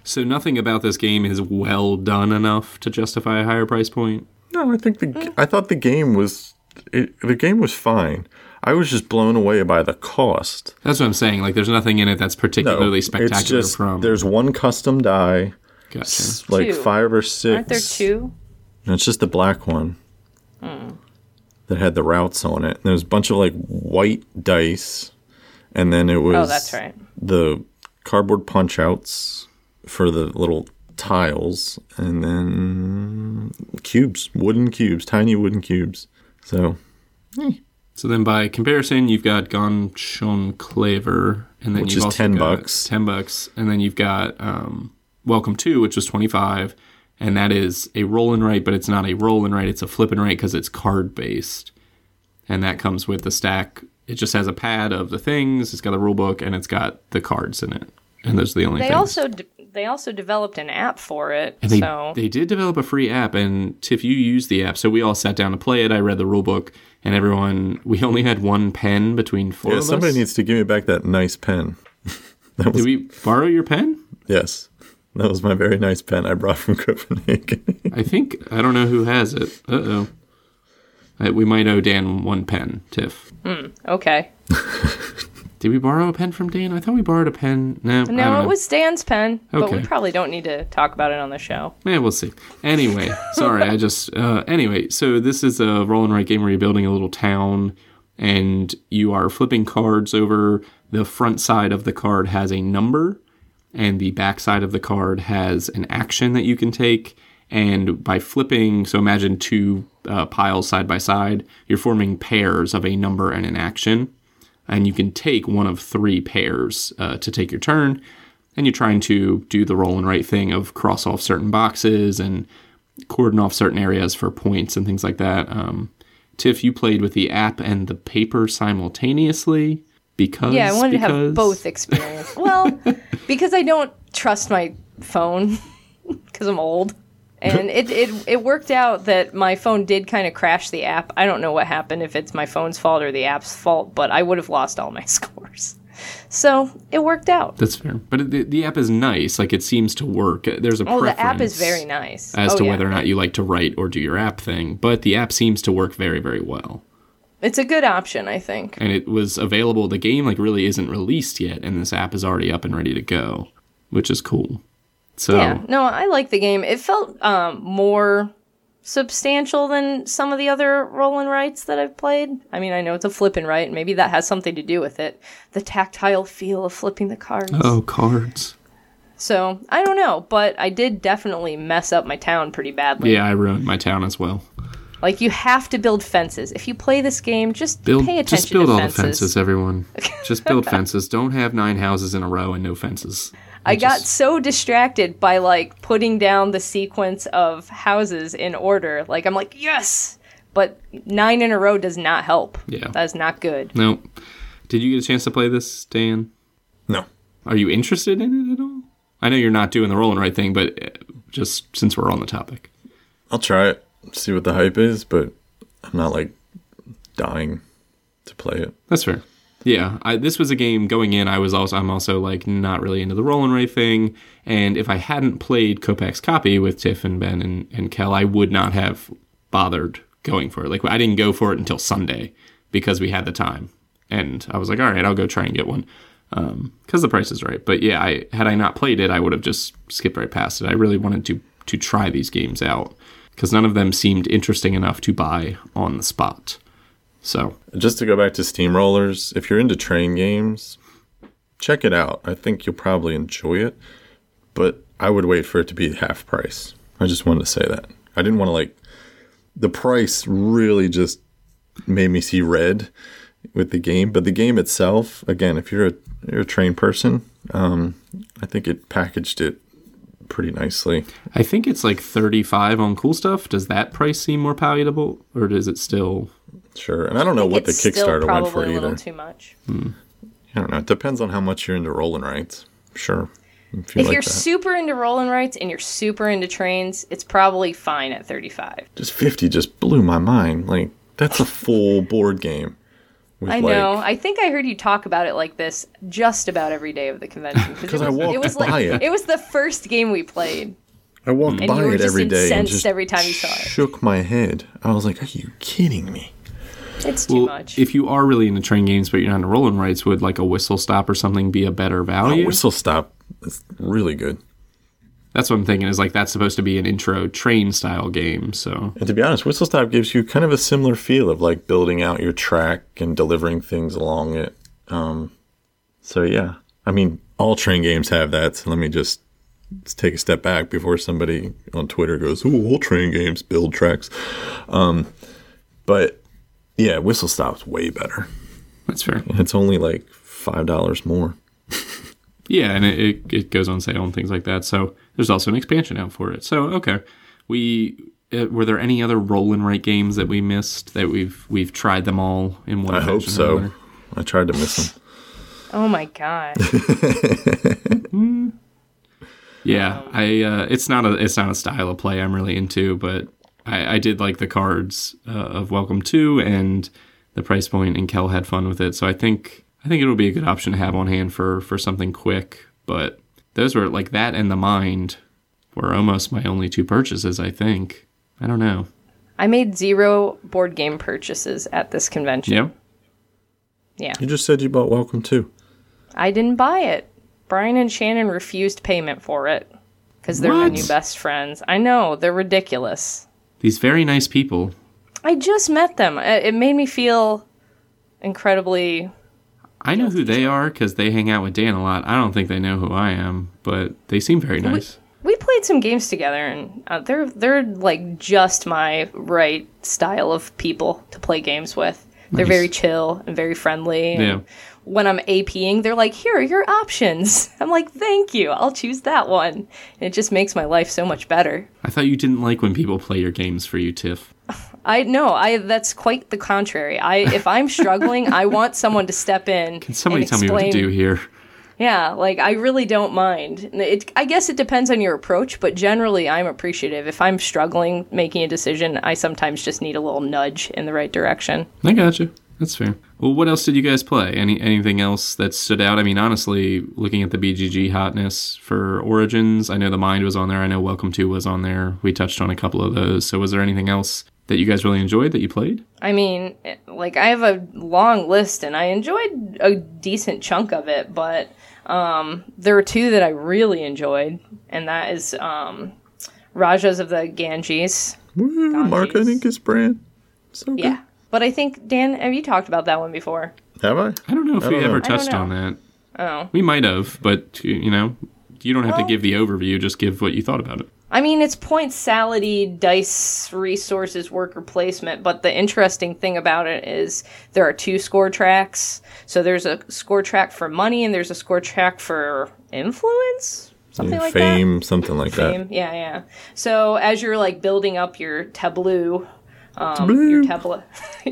So nothing about this game is well done enough to justify a higher price point. No, I think the Mm. I thought the game was it, the game was fine. I was just blown away by the cost. That's what I'm saying. Like, there's nothing in it that's No, particularly it's spectacular just from. there's one custom die, Gotcha. like Two. five or 6 Aren't there two? And it's just the black one that had the routes on it. And there was a bunch of like white dice, and then it was Oh, that's right. the cardboard punch outs for the little tiles, and then cubes, wooden cubes, tiny wooden cubes. So So then, by comparison, you've got Gonchon Claver, and then Which you've is also 10 got bucks. Ten bucks, and then you've got um, Welcome to, which was twenty five, and that is a roll and write, but it's not a roll and write; it's a flip and write because it's card based, and that comes with the stack. It just has a pad of the things. It's got a rule book, and it's got the cards in it, and those are the only They things. also d- they also developed an app for it. And they, so they did develop a free app, and Tiff, you used the app. So we all sat down to play it. I read the rule book, and everyone, we only had one pen between four yeah, of somebody us. needs to give me back that nice pen. that was Did we borrow your pen? yes, that was my very nice pen I brought from Copenhagen. I think, I don't know who has it. Uh oh. We might owe Dan one pen, Tiff. okay. Did we borrow a pen from Dan? I thought we borrowed a pen. No, No, it was Dan's pen, Okay. but we probably don't need to talk about it on the show. Yeah, we'll see. Anyway, sorry, I just uh, anyway. So this is a roll and write game where you're building a little town, and you are flipping cards over. The front side of the card has a number, and the back side of the card has an action that you can take. And by flipping, so imagine two uh, piles side by side, you're forming pairs of a number and an action. And you can take one of three pairs uh, to take your turn. And you're trying to do the roll and write thing of cross off certain boxes and cordon off certain areas for points and things like that. Um, tiff you played with the app and the paper simultaneously because Yeah, I wanted to have both experience. well, because I don't trust my phone because I'm old. And it, it it worked out that my phone did kind of crash the app. I don't know what happened if it's my phone's fault or the app's fault, but I would have lost all my scores. So it worked out. that's fair but the, the app is nice like it seems to work there's a Oh, the app is very nice. as oh, to yeah. whether or not you like to write or do your app thing but the app seems to work very very well It's a good option, I think. and it was available. The game like really isn't released yet, and this app is already up and ready to go, which is cool. So Yeah, no, I like the game. It felt um, more substantial than some of the other roll and writes that I've played. I mean, I know it's a flip and write. Maybe that has something to do with it. The tactile feel of flipping the cards. Oh, cards. So I don't know, but I did definitely mess up my town pretty badly. Yeah, I ruined my town as well. Like you have to build fences. If you play this game, just Build, pay attention just build to all fences. the fences, everyone. Just build fences. Don't have nine houses in a row and no fences. I got Just- so distracted by like putting down the sequence of houses in order. Like I'm like, yes, but nine in a row does not help. Yeah. That's not good. No. Did you get a chance to play this, Dan? No. Are you interested in it at all? I know you're not doing the roll and write thing, but uh, just since we're on the topic. I'll try it, see what the hype is, but I'm not like dying to play it. That's fair. Yeah, I, this was a game going in. I was also I'm also like not really into the roll and write thing, and if I hadn't played Kopak's copy with Tiff and Ben and, and Kel, I would not have bothered going for it. Like I didn't go for it until Sunday because we had the time, and I was like, all right, I'll go try and get one um, because the price is right. But yeah, I had I not played it, I would have just skipped right past it. I really wanted to to try these games out because none of them seemed interesting enough to buy on the spot. So Just to go back to Steamrollers, if you're into train games, check it out. I think you'll probably enjoy it, but I would wait for it to be half price. I just wanted to say that. I didn't want to like the price really just made me see red with the game, but the game itself, again, if you're a you're a trained person, um, I think it packaged it pretty nicely. I think it's like 35 on cool stuff. Does that price seem more palatable or does it still Sure, and I don't know what the Kickstarter went for probably a little either. too much. Hmm. I don't know. It depends on how much you're into roll and writes. Sure. If, you If like you're that. super into roll and writes and you're super into trains, it's probably fine at 35. just 50 just blew my mind. Like, that's a full board game. With I know. Like, I think I heard you talk about it like this just about every day of the convention. 'Cause I it was, walked it was by like it. it was the first game we played. I walked And by you were it just every day and incensed just every time you saw it. shook my head. I was like, are you kidding me? It's too well, much. if you are really into train games but you're not into roll and writes, would like a whistle stop or something be a better Oh, value? Whistle Stop is really good. That's what I'm thinking is like that's supposed to be an intro train style game. So And to be honest, Whistle Stop gives you kind of a similar feel of like building out your track and delivering things along it. Um, so yeah, I mean, all train games have that. So let me just, take a step back before somebody on Twitter goes, "Oh, all train games build tracks." Um, but yeah, Whistle Stop's way better. that's fair. It's only like five dollars more. Yeah, and it, it, it goes on sale and things like that. So there's also an expansion out for it. So okay, we uh, were there any other roll and write games that we missed that we've we've tried them all in one? I hope so. another? I tried to miss them. oh my god. Yeah, I uh, it's not a it's not a style of play I'm really into, but I, I did like the cards uh, of Welcome to and the price point, and Kel had fun with it. So I think I think it'll be a good option to have on hand for for something quick. But those were like that and the mind were almost my only two purchases. I think I don't know. I made zero board game purchases at this convention. Yeah, Yeah. You just said you bought Welcome to. I didn't buy it. Brian and Shannon refused payment for it because they're my new best friends. I know, they're ridiculous. these very nice people. I just met them. It it made me feel incredibly. I know who they are because they hang out with Dan a lot. I don't think they know who I am, but they seem very nice. We played some games together, and uh, they're they're like just my right style of people to play games with. They're Nice. very chill and very friendly. and Yeah. When I'm APing, they're like, "Here are your options." I'm like, "Thank you. I'll choose that one." And it just makes my life so much better. I thought you didn't like when people play your games for you, Tiff. I know. I that's quite the contrary. I if I'm struggling, I want someone to step in. Can somebody tell me what to do here? Yeah, like I really don't mind. It, I guess it depends on your approach, but generally I'm appreciative. If I'm struggling making a decision, I sometimes just need a little nudge in the right direction. I got you. That's fair. Well, what else did you guys play? Any anything else that stood out? I mean, honestly, looking at the BGG hotness for Origins, I know the Mind was on there. I know Welcome to was on there. We touched on a couple of those. So, was there anything else that you guys really enjoyed that you played? I mean, like I have a long list and I enjoyed a decent chunk of it, but um, there were two that I really enjoyed, and that is um, Rajas of the Ganges Woo, Gone Mark cheese. Henning's brand. So good. Yeah. But I think Dan, have you talked about that one before? Have I? I don't know if we don't ever know. I don't touched on that. Oh. We might have, but you know, you don't have Well- to give the overview. Just give what you thought about it. I mean, it's point salady, dice resources, worker placement, but the interesting thing about it is there are two score tracks. So there's a score track for money and there's a score track for influence? Something like that. Fame, something like that Fame. Yeah, yeah. So as you're like building up your tableau, um, your tableau,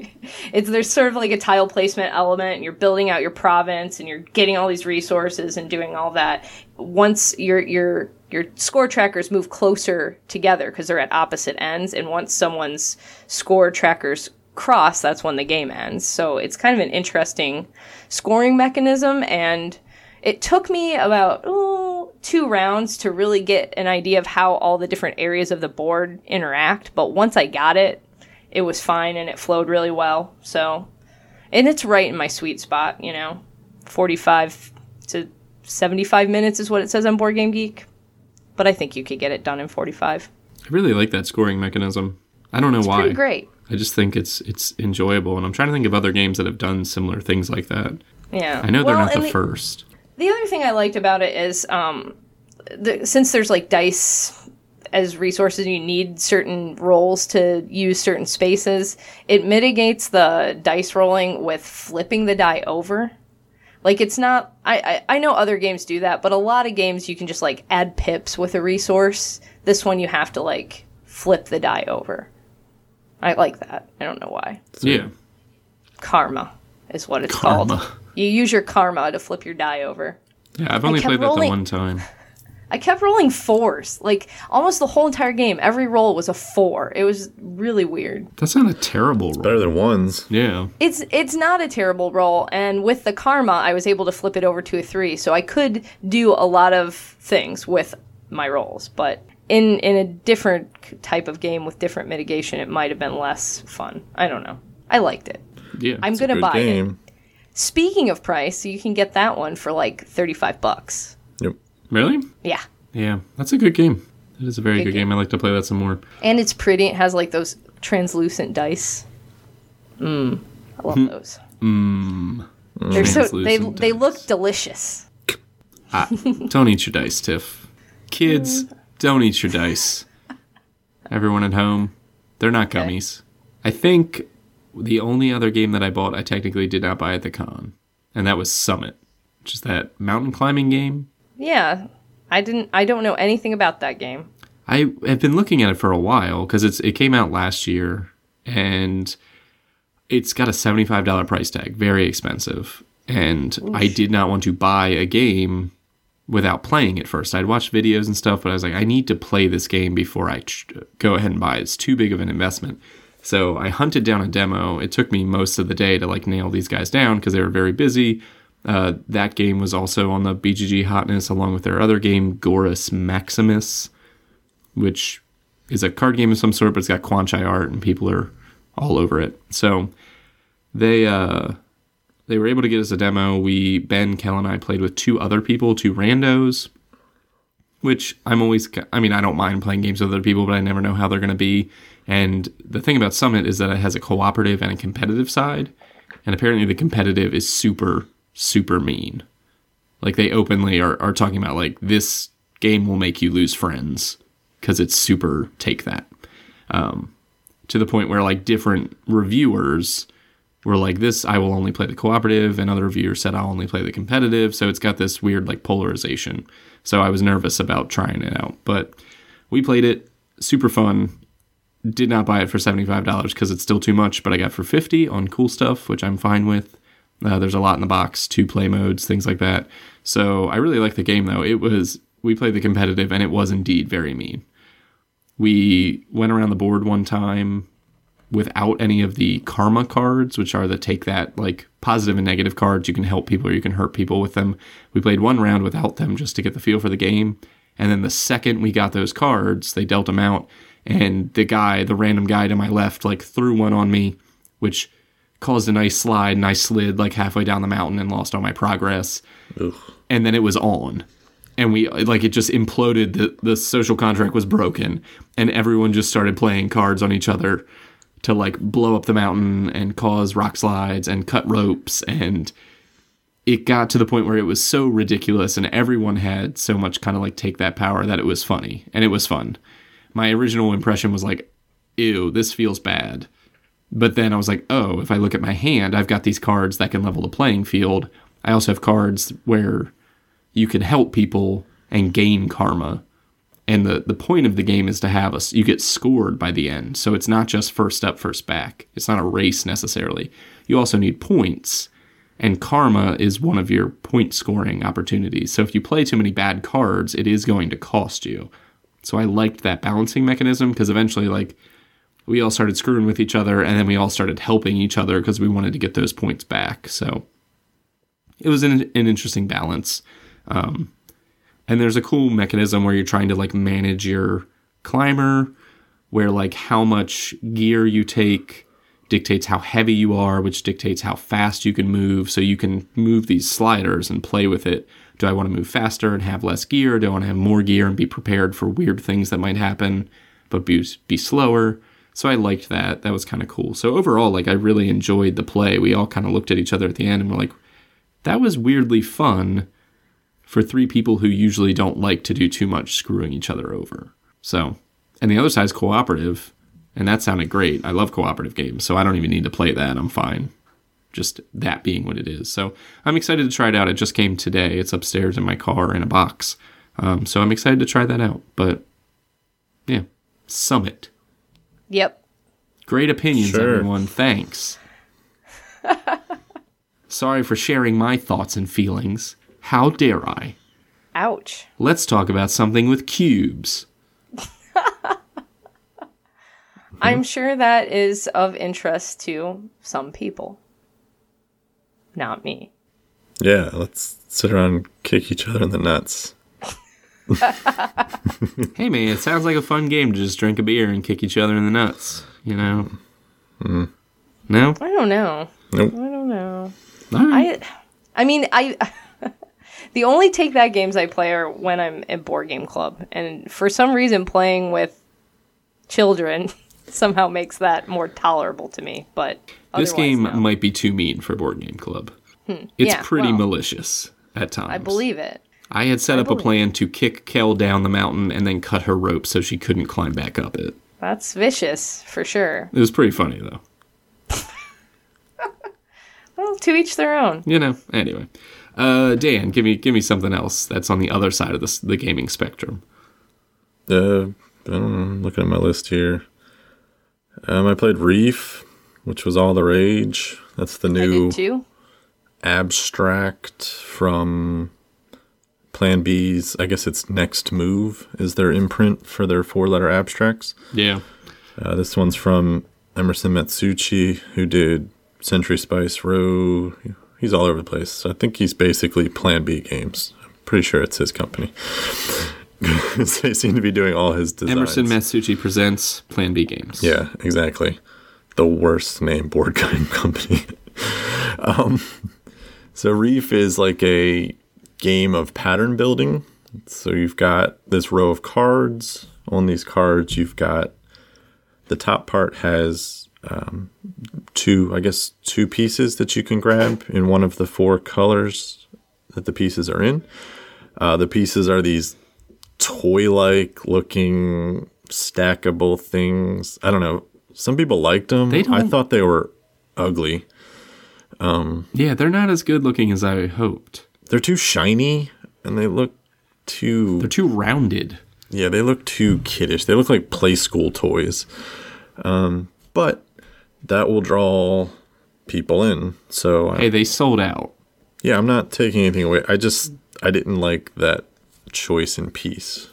it's there's sort of like a tile placement element, and you're building out your province, and you're getting all these resources and doing all that. Once your your your score trackers move closer together because they're at opposite ends, and once someone's score trackers cross, that's when the game ends. So it's kind of an interesting scoring mechanism, and it took me about ooh, two rounds to really get an idea of how all the different areas of the board interact. But once I got it, it was fine and it flowed really well. So, and it's right in my sweet spot, you know, 45 to 75 minutes is what it says on Board Game Geek. But I think you could get it done in 45. I really like that scoring mechanism. I don't know why. Pretty great. I just think it's it's enjoyable, and I'm trying to think of other games that have done similar things like that. Yeah. I know they're not and the first. The other thing I liked about it is, um, the, since there's like dice as resources, you need certain rolls to use certain spaces. It mitigates the dice rolling with flipping the die over. Like it's not. I, I I know other games do that, but a lot of games you can just like add pips with a resource. This one you have to like flip the die over. I like that. I don't know why. Yeah, Karma is what it's Karma. called. You use your karma to flip your die over. yeah. I've only kept played that the one time. I kept rolling fours. Like almost the whole entire game, every roll was a four. It was really weird. That's not a terrible roll. Better than ones. Yeah, It's it's not a terrible roll, and with the karma, I was able to flip it over to a three, so I could do a lot of things with my rolls. But in in a different type of game with different mitigation, it might have been less fun. I don't know. I liked it. yeah. I'm gonna Good buy it. Speaking of price, you can get that one for like thirty five bucks. Yep. really? Yeah. Yeah, that's a good game. It is a very Good good, game. I like to play that some more. And it's pretty. It has like those translucent dice. Mmm. I love those. Mmm. They're so they Translucent they look delicious. Ah, don't eat your dice, Tiff. Kids, mm. don't eat your dice. Everyone at home, they're not Okay. gummies. I think the only other game that I bought, I technically did not buy at the con, and that was Summit, which is that mountain climbing game. Yeah. I didn't I don't know anything about that game. I have been looking at it for a while because it's it came out last year, and it's got a seventy five dollar price tag, very expensive. And I did not want to buy a game without playing it first. I'd watched videos and stuff, but I was like, I need to play this game before I ch- go ahead and buy it. It's too big of an investment. So I hunted down a demo. It took me most of the day to like nail these guys down because they were very busy. Uh, that game was also on the BGG hotness along with their other game, Gorus Maximus, which is a card game of some sort, but it's got Kwanchai art and people are all over it. So they uh, they were able to get us a demo. We Ben, Kel, and I played with two other people, two randos, which I'm always. I mean, I don't mind playing games with other people, but I never know how they're going to be. And the thing about Summit is that it has a cooperative and a competitive side, and apparently the competitive is super super mean. Like they openly are, are talking about like this game will make you lose friends because it's super take that. Um, to the point where like different reviewers were like this I will only play the cooperative and other reviewers said I'll only play the competitive. So it's got this weird like polarization. So I was nervous about trying it out. But we played it. Super fun. Did not buy it for $75 because it's still too much but I got for 50 on cool stuff which I'm fine with uh, there's a lot in the box two play modes things like that so I really like the game though it was we played the competitive and it was indeed very mean we went around the board one time without any of the karma cards, which are the take that like positive and negative cards. You can help people or you can hurt people with them. We played one round without them just to get the feel for the game. And then the second we got those cards, they dealt them out. And the guy, the random guy to my left, like threw one on me, which caused a nice slide. And I slid like halfway down the mountain and lost all my progress Ugh. and then it was on. and we like it just imploded. The the social contract was broken, and everyone just started playing cards on each other to like blow up the mountain and cause rock slides and cut ropes and it got to the point where it was so ridiculous and everyone had so much kind of like take that power that it was funny and it was fun. My original impression was like, ew, this feels bad. But then I was like, oh, if I look at my hand, I've got these cards that can level the playing field. I also have cards where you can help people and gain karma. And the, the point of the game is to have us, you get scored by the end. So it's not just first up, first back. It's not a race necessarily. You also need points and karma is one of your point scoring opportunities. So if you play too many bad cards, it is going to cost you. So I liked that balancing mechanism because eventually, like, we all started screwing with each other and then we all started helping each other because we wanted to get those points back. So it was an, an interesting balance. Um, and there's a cool mechanism where you're trying to like manage your climber, where like how much gear you take dictates how heavy you are, which dictates how fast you can move. So you can move these sliders and play with it. Do I want to move faster and have less gear? Do I want to have more gear and be prepared for weird things that might happen, but be, be slower? So I liked that. That was kind of cool. So overall, like I really enjoyed the play. We all kind of looked at each other at the end and were like, that was weirdly fun for three people who usually don't like to do too much screwing each other over. So, and the other side's cooperative and that sounded great. I love cooperative games, so I don't even need to play that. I'm fine. Just that being what it is. So I'm excited to try it out. It just came today. It's upstairs in my car in a box. Um, so I'm excited to try that out. But yeah, Summit. Yep. Great opinions, Sure. everyone. Thanks. Sorry for sharing my thoughts and feelings. How dare I? Ouch. Let's talk about something with cubes. I'm sure that is of interest to some people. Not me. Yeah, let's sit around and kick each other in the nuts. Hey man, it sounds like a fun game to just drink a beer and kick each other in the nuts. You know? Hmm. No? I don't know. Nope. I don't know. All right. I I mean, I the only take that games I play are when I'm at board game club, and for some reason, playing with children somehow makes that more tolerable to me. But this game no. might be too mean for Board Game Club. Hmm. It's Yeah, pretty well, malicious at times. I believe it. I had set up a plan to kick Kel down the mountain and then cut her rope so she couldn't climb back up it. That's vicious for sure. It was pretty funny though. Well, to each their own. You know. Anyway, uh, Dan, give me give me something else that's on the other side of the, the gaming spectrum. Uh, I don't know. I'm looking at my list here. Um, I played Reef, which was all the rage. That's the I new did too. abstract from Plan B's. I guess it's Next Move is their imprint for their four-letter abstracts. Yeah. Uh, this one's from Emerson Matsuuchi, who did Century Spice Road. He's all over the place. I think he's basically Plan B games. I'm pretty sure it's his company. they seem to be doing all his designs. Emerson Matsuuchi presents Plan B games. Yeah, exactly. The worst name board game company. um, so Reef is like a game of pattern building. So you've got this row of cards. On these cards, you've got the top part has um, two, I guess, two pieces that you can grab in one of the four colors that the pieces are in. Uh, the pieces are these toy-like looking stackable things. I don't know. Some people liked them. They I thought they were ugly. Yeah, they're not as good looking as I hoped. They're too shiny and they look too They're too rounded. yeah, they look too kiddish. They look like play school toys. Um, but that will draw people in. So uh, Hey, they sold out. yeah, I'm not taking anything away. I just I didn't like that choice in piece.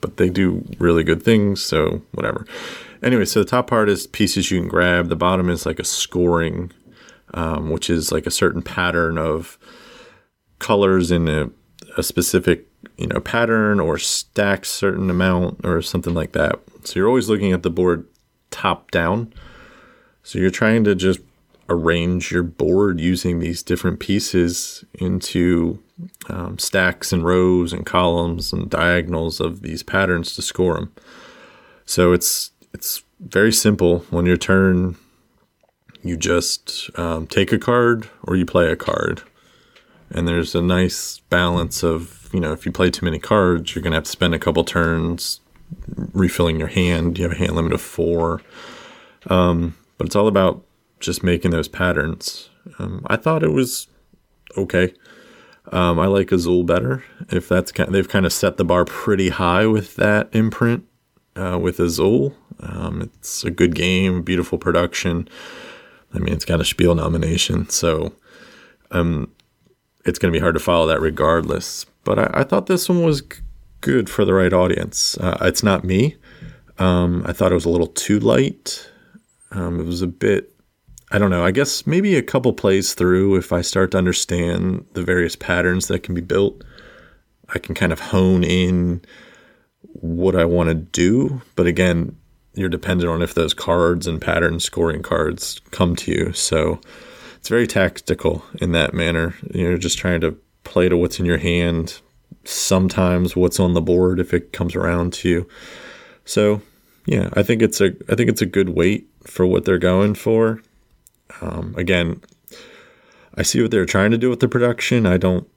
But they do really good things, so whatever. Anyway, so the top part is pieces you can grab. The bottom is like a scoring, um, which is like a certain pattern of colors in a, a specific you know pattern or stack certain amount or something like that. So you're always looking at the board top down. So you're trying to just arrange your board using these different pieces into um, stacks and rows and columns and diagonals of these patterns to score them. So it's it's very simple. When your turn, you just um, take a card or you play a card, and there's a nice balance of you know if you play too many cards, you're gonna have to spend a couple turns refilling your hand. You have a hand limit of four, um, but it's all about just making those patterns. Um, I thought it was okay. Um, I like Azul better. If that's kind they've kind of set the bar pretty high with that imprint uh, with Azul. Um, it's a good game, beautiful production. I mean, it's got a Spiel nomination, so um, it's going to be hard to follow that regardless. But I, I thought this one was g- good for the right audience. Uh, it's not me. Um, I thought it was a little too light. Um, it was a bit I don't know. I guess maybe a couple plays through, if I start to understand the various patterns that can be built, I can kind of hone in what I want to do. But again, you're dependent on if those cards and pattern scoring cards come to you. So it's very tactical in that manner. You're just trying to play to what's in your hand, sometimes what's on the board if it comes around to you. So yeah, I think it's a I think it's a good weight for what they're going for. Um, again, I see what they're trying to do with the production. I don't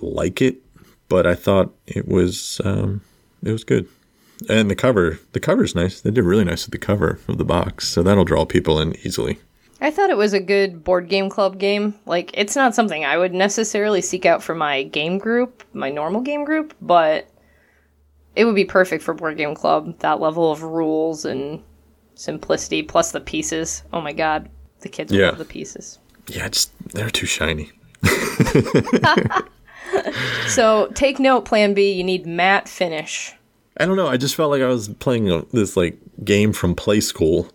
like it, but I thought it was um, it was good. And the cover, the cover's nice. They did really nice with the cover of the box, so that'll draw people in easily. I thought it was a good board game club game. Like, it's not something I would necessarily seek out for my game group, my normal game group, but it would be perfect for board game club. That level of rules and simplicity, plus the pieces. Oh my god, the kids Yeah. love the pieces. Yeah, just they're too shiny. So take note, Plan B. You need matte finish. I don't know. I just felt like I was playing a, this like game from play school.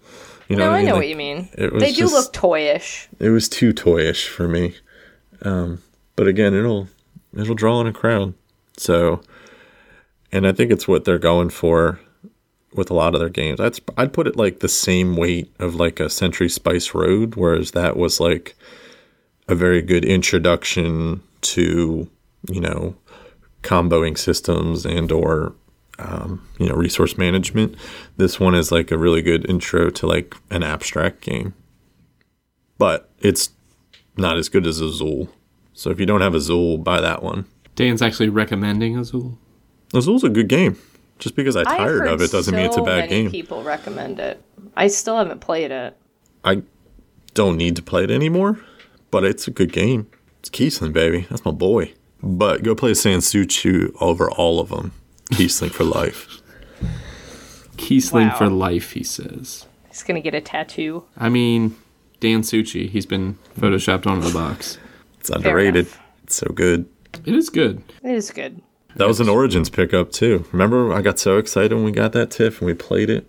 You know, No, I know Like, what you mean. They do just- look toyish. It was too toyish for me. Um, but again, it'll it'll draw in a crowd. So, and I think it's what they're going for with a lot of their games. I'd I'd put it like the same weight of like a Century Spice Road, whereas that was like a very good introduction to you know comboing systems and or um, you know resource management. This one is like a really good intro to like an abstract game but it's not as good as Azul. So if you don't have Azul, buy that one. Dan's actually recommending Azul. Azul's a good game. Just because I I've tired of it doesn't mean it's a bad many game. People recommend it. I still haven't played it. I don't need to play it anymore, but it's a good game. It's Kiesling, baby. That's my boy. But go play Sanssouci over all of them. Kiesling for life. Kiesling Wow. for life, he says. He's gonna get a tattoo. I mean, Dan Suchi, he's been photoshopped onto the box. It's underrated. It's so good. It is good. It is good. That was an Origins pickup too. Remember, I got so excited when we got that TIFF and we played it.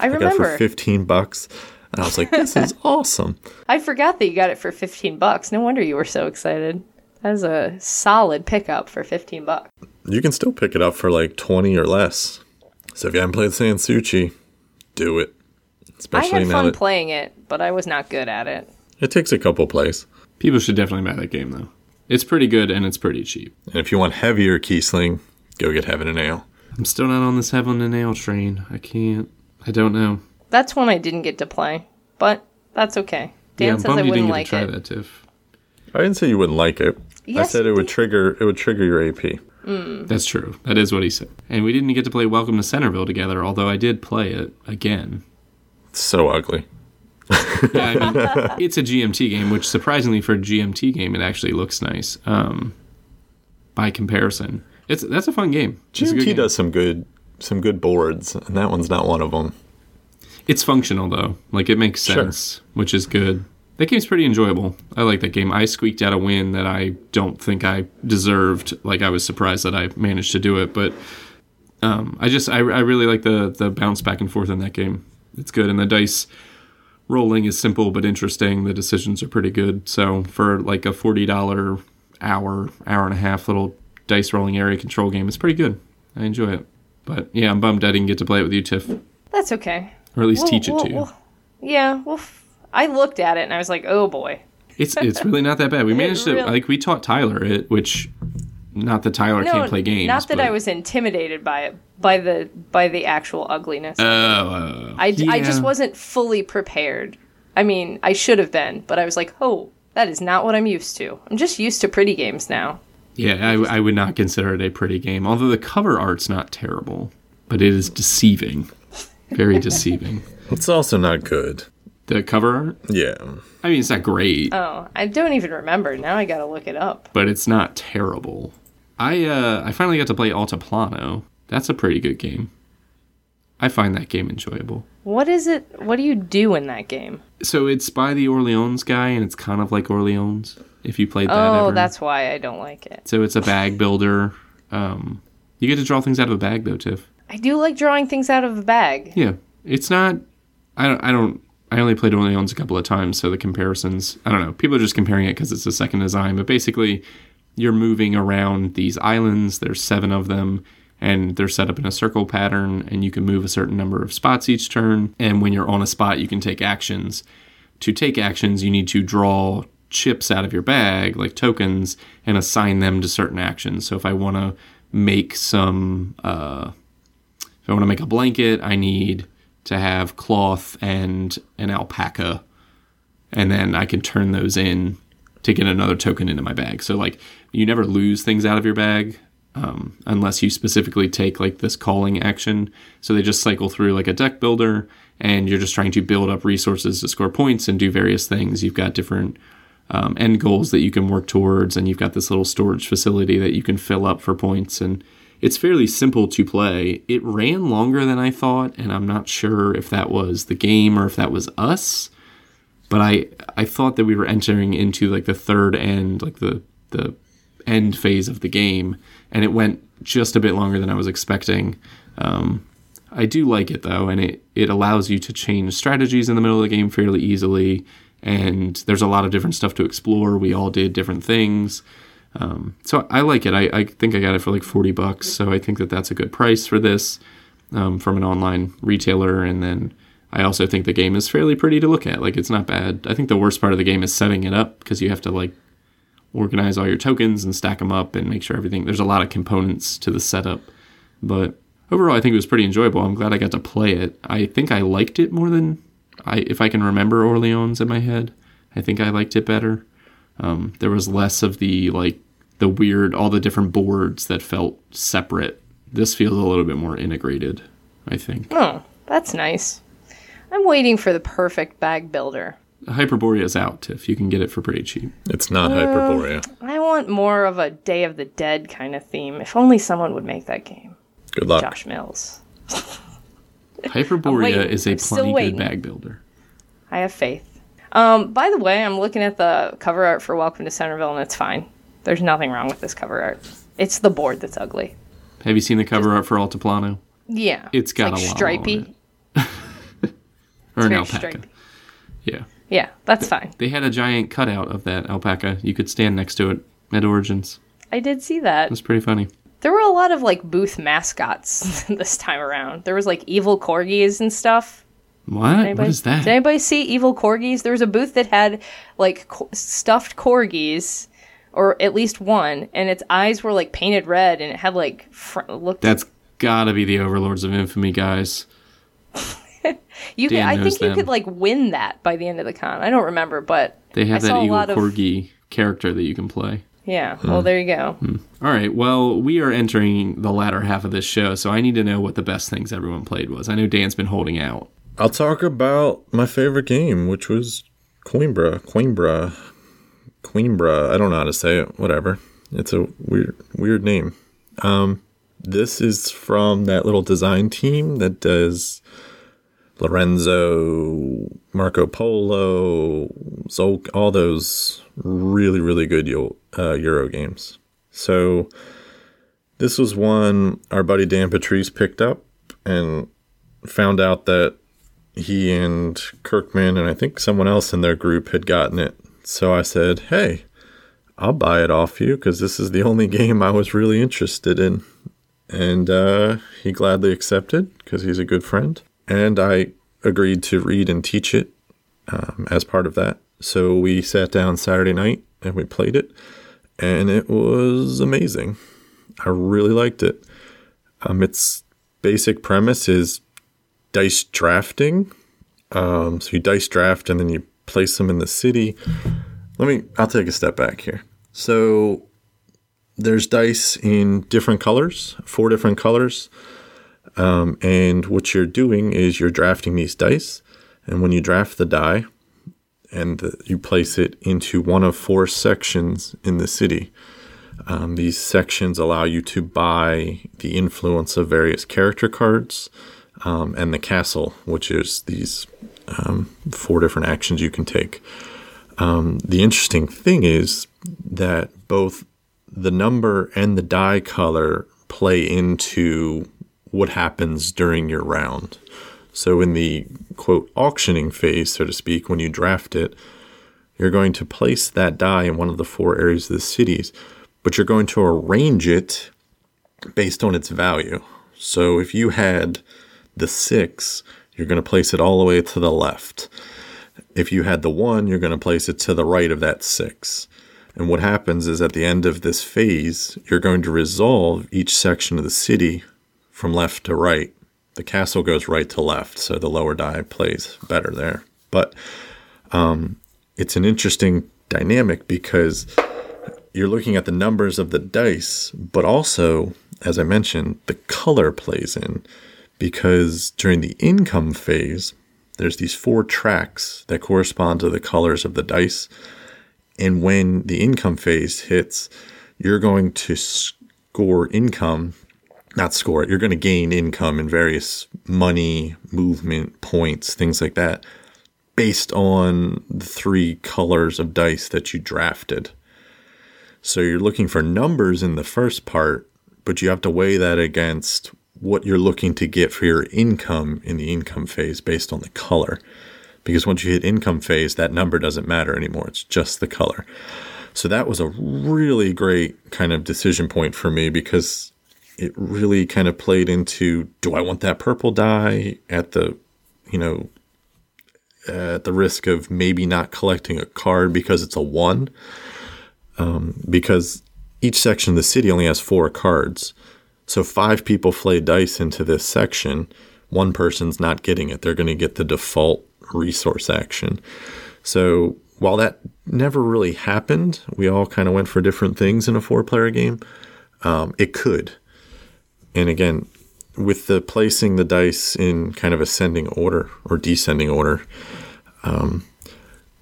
I I got it remember. for fifteen bucks, and I was like, "This is awesome." I forgot that you got it for 15 bucks. No wonder you were so excited. That is a solid pickup for 15 bucks. You can still pick it up for like 20 or less. So if you haven't played Sanssouci, do it. Especially I had now fun that playing it, but I was not good at it. it takes a couple plays. People should definitely buy that game, though. It's pretty good and it's pretty cheap. And if you want heavier Kiesling, go get Heaven and Ale. I'm still not on this Heaven and Ale train. I can't. I don't know. That's one I didn't get to play, but that's okay. Dan yeah, I'm says bummed I you wouldn't didn't get like to try it. that, Tiff. I didn't say you wouldn't like it. I said it would trigger it would trigger your AP. That's true. That is what he said. And we didn't get to play Welcome to Centerville together, although I did play it again. It's so ugly. Yeah, I mean, it's a GMT game, which surprisingly for a GMT game, it actually looks nice. Um, by comparison, it's that's a fun game. It's good GMT game. does some good some good boards, and that one's not one of them. It's functional though, like it makes Sure. sense, which is good. That game's pretty enjoyable. I like that game. I squeaked out a win that I don't think I deserved. Like I was surprised that I managed to do it, but um, I just I, I really like the the bounce back and forth in that game. It's good, and the dice rolling is simple but interesting. The decisions are pretty good. So for like a forty dollar hour hour and a half little dice rolling area control game, it's pretty good. I enjoy it. But yeah, I'm bummed I didn't get to play it with you, Tiff, That's okay. or at least We'll- teach it we'll- to you. we'll- yeah, well, f- I looked at it and I was like, oh boy. It's it's really not that bad. We managed to like we taught Tyler it, which not that Tyler can't play games. not that but- I was intimidated by it, by the by the actual ugliness. Oh, uh, I, I just wasn't fully prepared. I mean, I should have been, but I was like, oh, that is not what I'm used to. I'm just used to pretty games now. Yeah, I, I would not consider it a pretty game. Although the cover art's not terrible, but it is deceiving, very deceiving. It's also not good. The cover art, Yeah. I mean, it's not great, Oh, I don't even remember. Now I gotta look it up. but it's not terrible. I uh, I finally got to play Altiplano. That's a pretty good game. I find that game enjoyable. What is it? What do you do in that game? So it's by the Orleans guy, and it's kind of like Orleans. If you played that Oh, ever. that's why I don't like it. So it's a bag builder. Um, you get to draw things out of a bag, though, Tiff. I do like drawing things out of a bag. Yeah, it's not. I don't. I don't. I only played Orleans a couple of times, so the comparisons. I don't know. People are just comparing it because it's a second design, but basically, you're moving around these islands. There's seven of them, and they're set up in a circle pattern, and you can move a certain number of spots each turn. And when you're on a spot, you can take actions. To take actions, you need to draw chips out of your bag, like tokens, and assign them to certain actions. So if I want to make some. Uh, if I want to make a blanket, I need to have cloth and an alpaca, and then I can turn those in to get another token into my bag. So like you never lose things out of your bag um, unless you specifically take like this calling action. So they just cycle through like a deck builder, and you're just trying to build up resources to score points and do various things. You've got different um, end goals that you can work towards, and you've got this little storage facility that you can fill up for points. And it's fairly simple to play. It ran longer than I thought, and I'm not sure if that was the game or if that was us. But I I thought that we were entering into like the third end, like the the end phase of the game, and it went just a bit longer than I was expecting. Um, I do like it though, and it, it allows you to change strategies in the middle of the game fairly easily. And there's a lot of different stuff to explore. We all did different things. Um, so I like it. I, I think I got it for like 40 bucks. So I think that that's a good price for this um, from an online retailer. And then I also think the game is fairly pretty to look at. Like it's not bad. I think the worst part of the game is setting it up because you have to like organize all your tokens and stack them up and make sure everything. There's a lot of components to the setup, but overall, I think it was pretty enjoyable. I'm glad I got to play it. I think I liked it more than I, if I can remember Orleans in my head. I think I liked it better. Um, there was less of the like the weird, all the different boards that felt separate. This feels a little bit more integrated. I think Oh, that's nice. I'm waiting for the perfect bag builder. Hyperborea is out if you can get it for pretty cheap. It's not Hyperborea. I want more of a Day of the Dead kind of theme. If only someone would make that game. Good luck. Josh Mills. Hyperborea is a I'm plenty good bag builder. I have faith. Um, by the way, I'm looking at the cover art for Welcome to Centerville, and it's fine. There's nothing wrong with this cover art. It's the board that's ugly. Have you seen the cover art for Altiplano? Yeah, It's got like a llama on stripey. it. Or an alpaca. stripey. Yeah. Yeah, that's fine. They had a giant cutout of that alpaca. You could stand next to it at Origins. I did see that. It was pretty funny. There were a lot of like booth mascots this time around. There was like evil corgis and stuff. What? Anybody, what is that? Did anybody see evil corgis? There was a booth that had like co- stuffed corgis, or at least one, and its eyes were like painted red, and it had like fr- looked. That's gotta be the Overlords of Infamy guys. you could, Dan I knows think you could like win that by the end of the con. I don't remember, but They have I that evil lot of- corgi character that you can play. yeah. Hmm. Well, there you go. All right. Well, we are entering the latter half of this show, so I need to know what the best things everyone played was. I know Dan's been holding out. I'll talk about my favorite game, which was Coimbra. Coimbra. Coimbra. I don't know how to say it. Whatever. It's a weird, weird name. Um, this is from that little design team that does Lorenzo, Marco Polo, Zolk, all those really, really good uh, Euro games. So this was one our buddy Dan Patrice picked up and found out that he and Kirkman and I think someone else in their group had gotten it. So I said, "Hey, I'll buy it off you because this is the only game I was really interested in." And uh, he gladly accepted because he's a good friend. And I agreed to read and teach it um, as part of that. So we sat down Saturday night and we played it, and it was amazing. I really liked it. Um, its basic premise is dice drafting. Um, so you dice draft and then you place them in the city. Let me, I'll take a step back here. So there's dice in different colors, four different colors. Um, and what you're doing is you're drafting these dice. And when you draft the die and the, you place it into one of four sections in the city, um, these sections allow you to buy the influence of various character cards um, and the castle, which is these um, four different actions you can take. Um, the interesting thing is that both the number and the die color play into what happens during your round. So, in the quote auctioning phase, so to speak, when you draft it, you're going to place that die in one of the four areas of the cities but you're going to arrange it based on its value. So if you had the six, you're going to place it all the way to the left. If you had the one, you're going to place it to the right of that six. And what happens is at the end of this phase, you're going to resolve each section of the city from left to right. The castle goes right to left, so the lower die plays better there. But um, it's an interesting dynamic because you're looking at the numbers of the dice, but also, as I mentioned, the color plays in because during the income phase, there's these four tracks that correspond to the colors of the dice. And when the income phase hits, you're going to score income, not score it, you're going to gain income in various money, movement, points, things like that, based on the three colors of dice that you drafted. So you're looking for numbers in the first part, but you have to weigh that against what you're looking to get for your income in the income phase based on the color. Because once you hit income phase, that number doesn't matter anymore. It's just the color. So that was a really great kind of decision point for me because it really kind of played into do I want that purple die at the, you know, at the risk of maybe not collecting a card because it's a one? um, because each section of the city only has four cards. So five people play dice into this section. One person's not getting it. They're going to get the default resource action. So while that never really happened, we all kind of went for different things in a four player game. Um, it could. And again, with the placing the dice in kind of ascending order or descending order, um,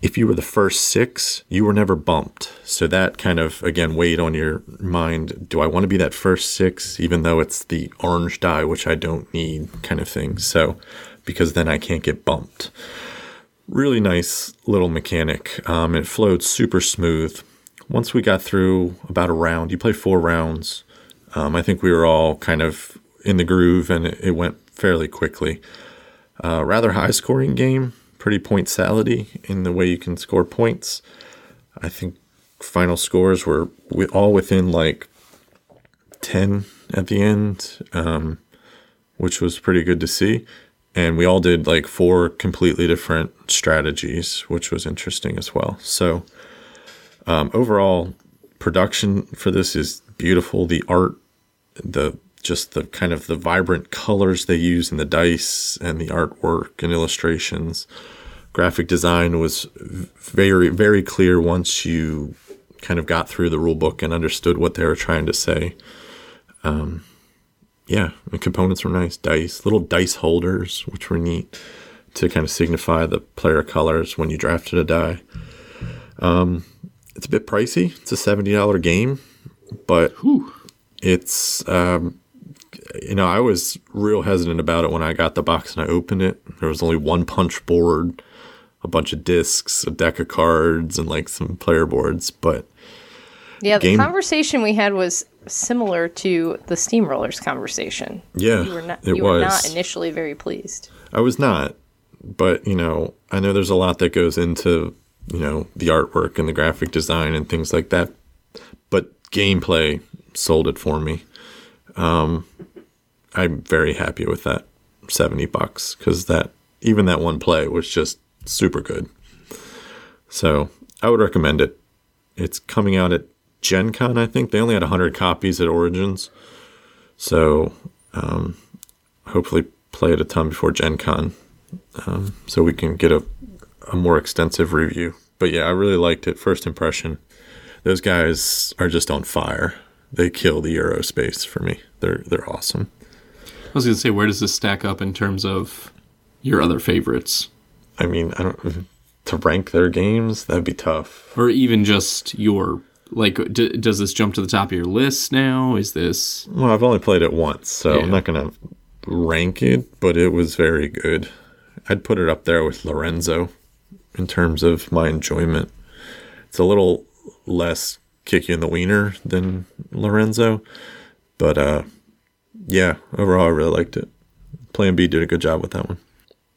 if you were the first six, you were never bumped. So that kind of, again, weighed on your mind. Do I want to be that first six, even though it's the orange die, which I don't need, kind of thing? So, because then I can't get bumped. Really nice little mechanic. Um, it flowed super smooth. Once we got through about a round, you play four rounds. Um, I think we were all kind of in the groove and it, it went fairly quickly. Uh, rather high scoring game pretty point salady in the way you can score points. I think final scores were all within like 10 at the end, um, which was pretty good to see. And we all did like four completely different strategies, which was interesting as well. So, um, overall, production for this is beautiful. The art, the just the kind of the vibrant colors they use in the dice and the artwork and illustrations graphic design was very very clear once you kind of got through the rule book and understood what they were trying to say. Um, yeah, the components were nice. Dice, little dice holders, which were neat to kind of signify the player colors when you drafted a die. Um, it's a bit pricey. It's a seventy dollar game, but Whew. it's um, you know I was real hesitant about it when I got the box and I opened it. There was only one punch board a bunch of discs, a deck of cards, and like some player boards. But yeah, the game... conversation we had was similar to the Steamrollers conversation. Yeah, you were not, it you was. were not initially very pleased. I was not, but you know, I know there's a lot that goes into you know the artwork and the graphic design and things like that. But gameplay sold it for me. Um, I'm very happy with that 70 bucks because that even that one play was just super good. So I would recommend it. It's coming out at Gen Con, I think. They only had 100 copies at Origins. So um, hopefully play it a ton before Gen Con um, so we can get a, a more extensive review. But yeah, I really liked it. First impression, those guys are just on fire. They kill the Eurospace for me. They're they're awesome. I was gonna say, where does this stack up in terms of your other favorites, I mean, I don't to rank their games. That'd be tough. or even just your like? D- does this jump to the top of your list now? Is this Well, I've only played it once, so Yeah. I'm not gonna rank it, but it was very good. I'd put it up there with Lorenzo in terms of my enjoyment. It's a little less kick you in the wiener than Lorenzo, but uh, yeah, overall I really liked it. Plan B did a good job with that one.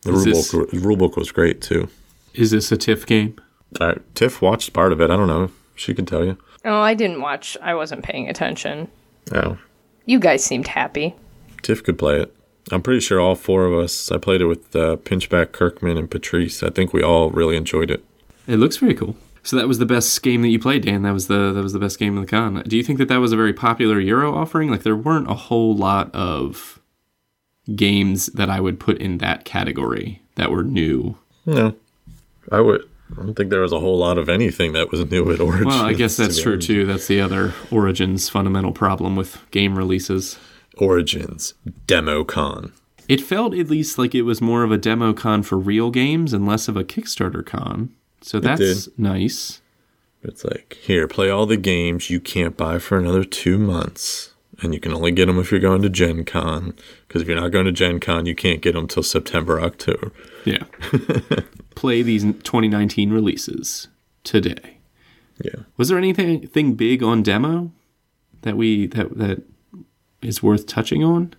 The Is rulebook, this- the rulebook was great too. is this a TIFF game? Uh, Tiff watched part of it. I don't know. She can tell you. Oh, I didn't watch. I wasn't paying attention. Oh, You guys seemed happy. Tiff could play it. I'm pretty sure all four of us. I played it with uh, Pinchback, Kirkman, and Patrice. I think we all really enjoyed it. It looks very cool. So that was the best game that you played, Dan. That was the that was the best game of the con. Do you think that that was a very popular Euro offering? Like there weren't a whole lot of games that I would put in that category that were new. No, I would. I don't think there was a whole lot of anything that was new at Origins. Well, I guess that's be true honest. too. That's the other Origins fundamental problem with game releases. Origins Demo Con. It felt at least like it was more of a demo con for real games and less of a Kickstarter con. So that's nice. It's like here, play all the games you can't buy for another two months, and you can only get them if you're going to Gen Con. Because if you're not going to Gen Con, you can't get them till September, October. Yeah. Play these 2019 releases today. Yeah. Was there anything thing big on demo that we that that is worth touching on?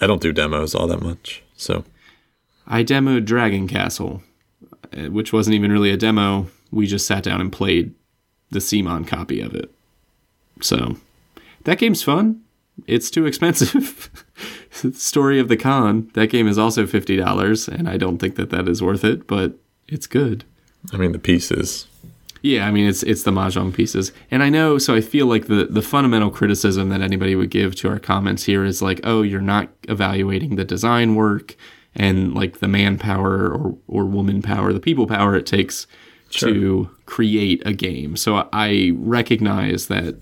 I don't do demos all that much, so I demoed Dragon Castle, uh, which wasn't even really a demo. We just sat down and played the CMON copy of it. So that game's fun. It's too expensive. Story of the Con. That game is also fifty dollars, and I don't think that that is worth it, but it's good. I mean the pieces. Yeah, I mean it's it's the mahjong pieces, and I know. So I feel like the the fundamental criticism that anybody would give to our comments here is like, oh, you're not evaluating the design work and like the manpower or or woman power, the people power it takes to create a game. So I recognize that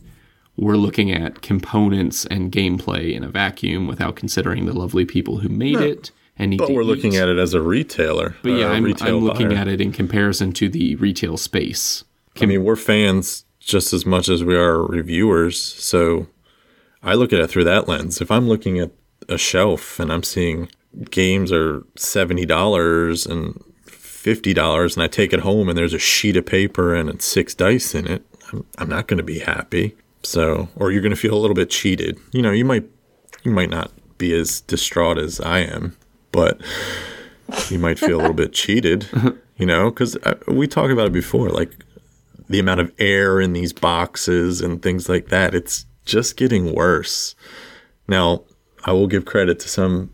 we're looking at components and gameplay in a vacuum without considering the lovely people who made it. And But we're looking at it as a retailer. But yeah, I'm, I'm looking at it in comparison to the retail space. I mean, we're fans just as much as we are reviewers. So I look at it through that lens. If I'm looking at a shelf and I'm seeing games are seventy dollars and fifty dollars, and I take it home and there's a sheet of paper and it's six dice in it, I'm, I'm not going to be happy. So, or you're going to feel a little bit cheated. You know, you might you might not be as distraught as I am, but you might feel a little bit cheated. You know, because we talked about it before, like the amount of air in these boxes and things like that. It's just getting worse. Now, I will give credit to some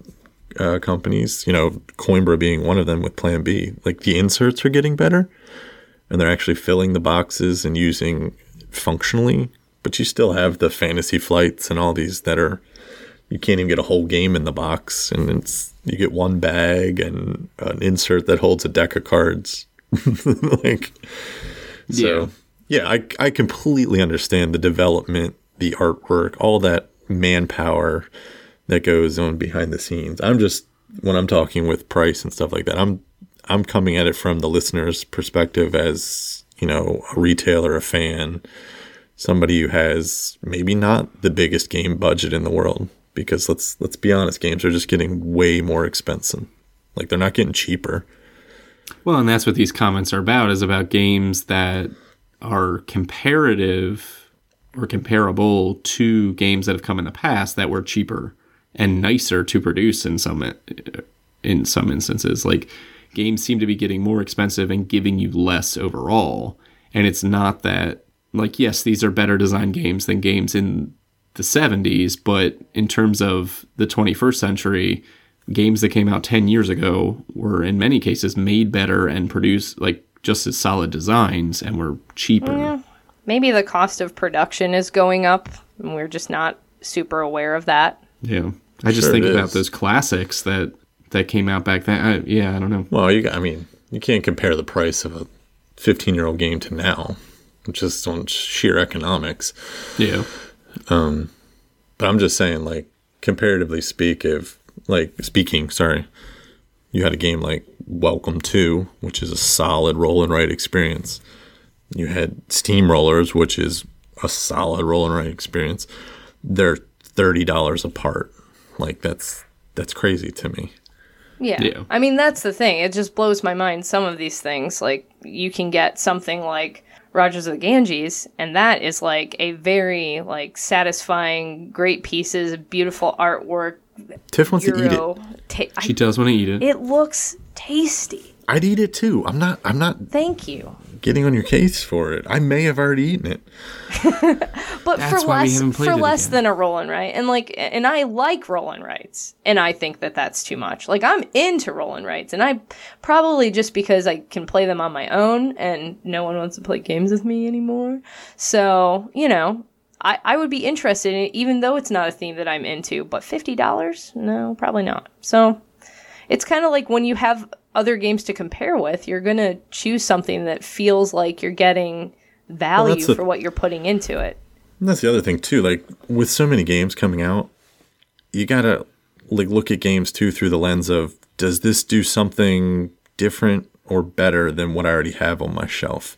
uh, companies, you know, Coimbra being one of them with Plan B. Like the inserts are getting better and they're actually filling the boxes and using functionally, but you still have the fantasy flights and all these that are you can't even get a whole game in the box and it's you get one bag and an insert that holds a deck of cards. like so yeah, I I completely understand the development, the artwork, all that manpower that goes on behind the scenes. I'm just when I'm talking with price and stuff like that, I'm I'm coming at it from the listener's perspective as, you know, a retailer, a fan, somebody who has maybe not the biggest game budget in the world because let's let's be honest, games are just getting way more expensive. Like they're not getting cheaper. Well, and that's what these comments are about is about games that are comparative or comparable to games that have come in the past that were cheaper and nicer to produce in some in some instances. Like games seem to be getting more expensive and giving you less overall. And it's not that like yes, these are better designed games than games in the 70s, but in terms of the 21st century, games that came out 10 years ago were in many cases made better and produced like just as solid designs and were cheaper. Maybe the cost of production is going up, and we're just not super aware of that. Yeah. I just Sure think about those classics that that came out back then. I, yeah, I don't know. Well, you got, I mean, you can't compare the price of a 15 year old game to now, just on sheer economics. Yeah. Um, but I'm just saying, like, comparatively speak, if, like, speaking, sorry, you had a game like Welcome to, which is a solid roll and write experience. You had Steamrollers, which is a solid roll and write experience. They're thirty dollars apart. Like that's that's crazy to me. Yeah. Yeah. I mean, that's the thing. It just blows my mind. Some of these things, like, you can get something like Rajas of the Ganges, and that is like a very, like, satisfying, great pieces, beautiful artwork, Tiff wants to eat it. Euro. Ta- I- She does want to eat it. it looks tasty. I'd eat it too. I'm not. I'm not Thank you. Getting on your case for it. I may have already eaten it. But That's for less for less again. than a roll and write, and like, and I like roll and writes, and I think that that's too much. Like, I'm into roll and writes, and I probably just because I can play them on my own, and no one wants to play games with me anymore. So you know, I I would be interested in it, even though it's not a theme that I'm into. But fifty dollars, no, probably not. So it's kind of like when you have other games to compare with, you're gonna choose something that feels like you're getting value the- for what you're putting into it. And that's the other thing too. Like with so many games coming out, you gotta like look at games too through the lens of does this do something different or better than what I already have on my shelf?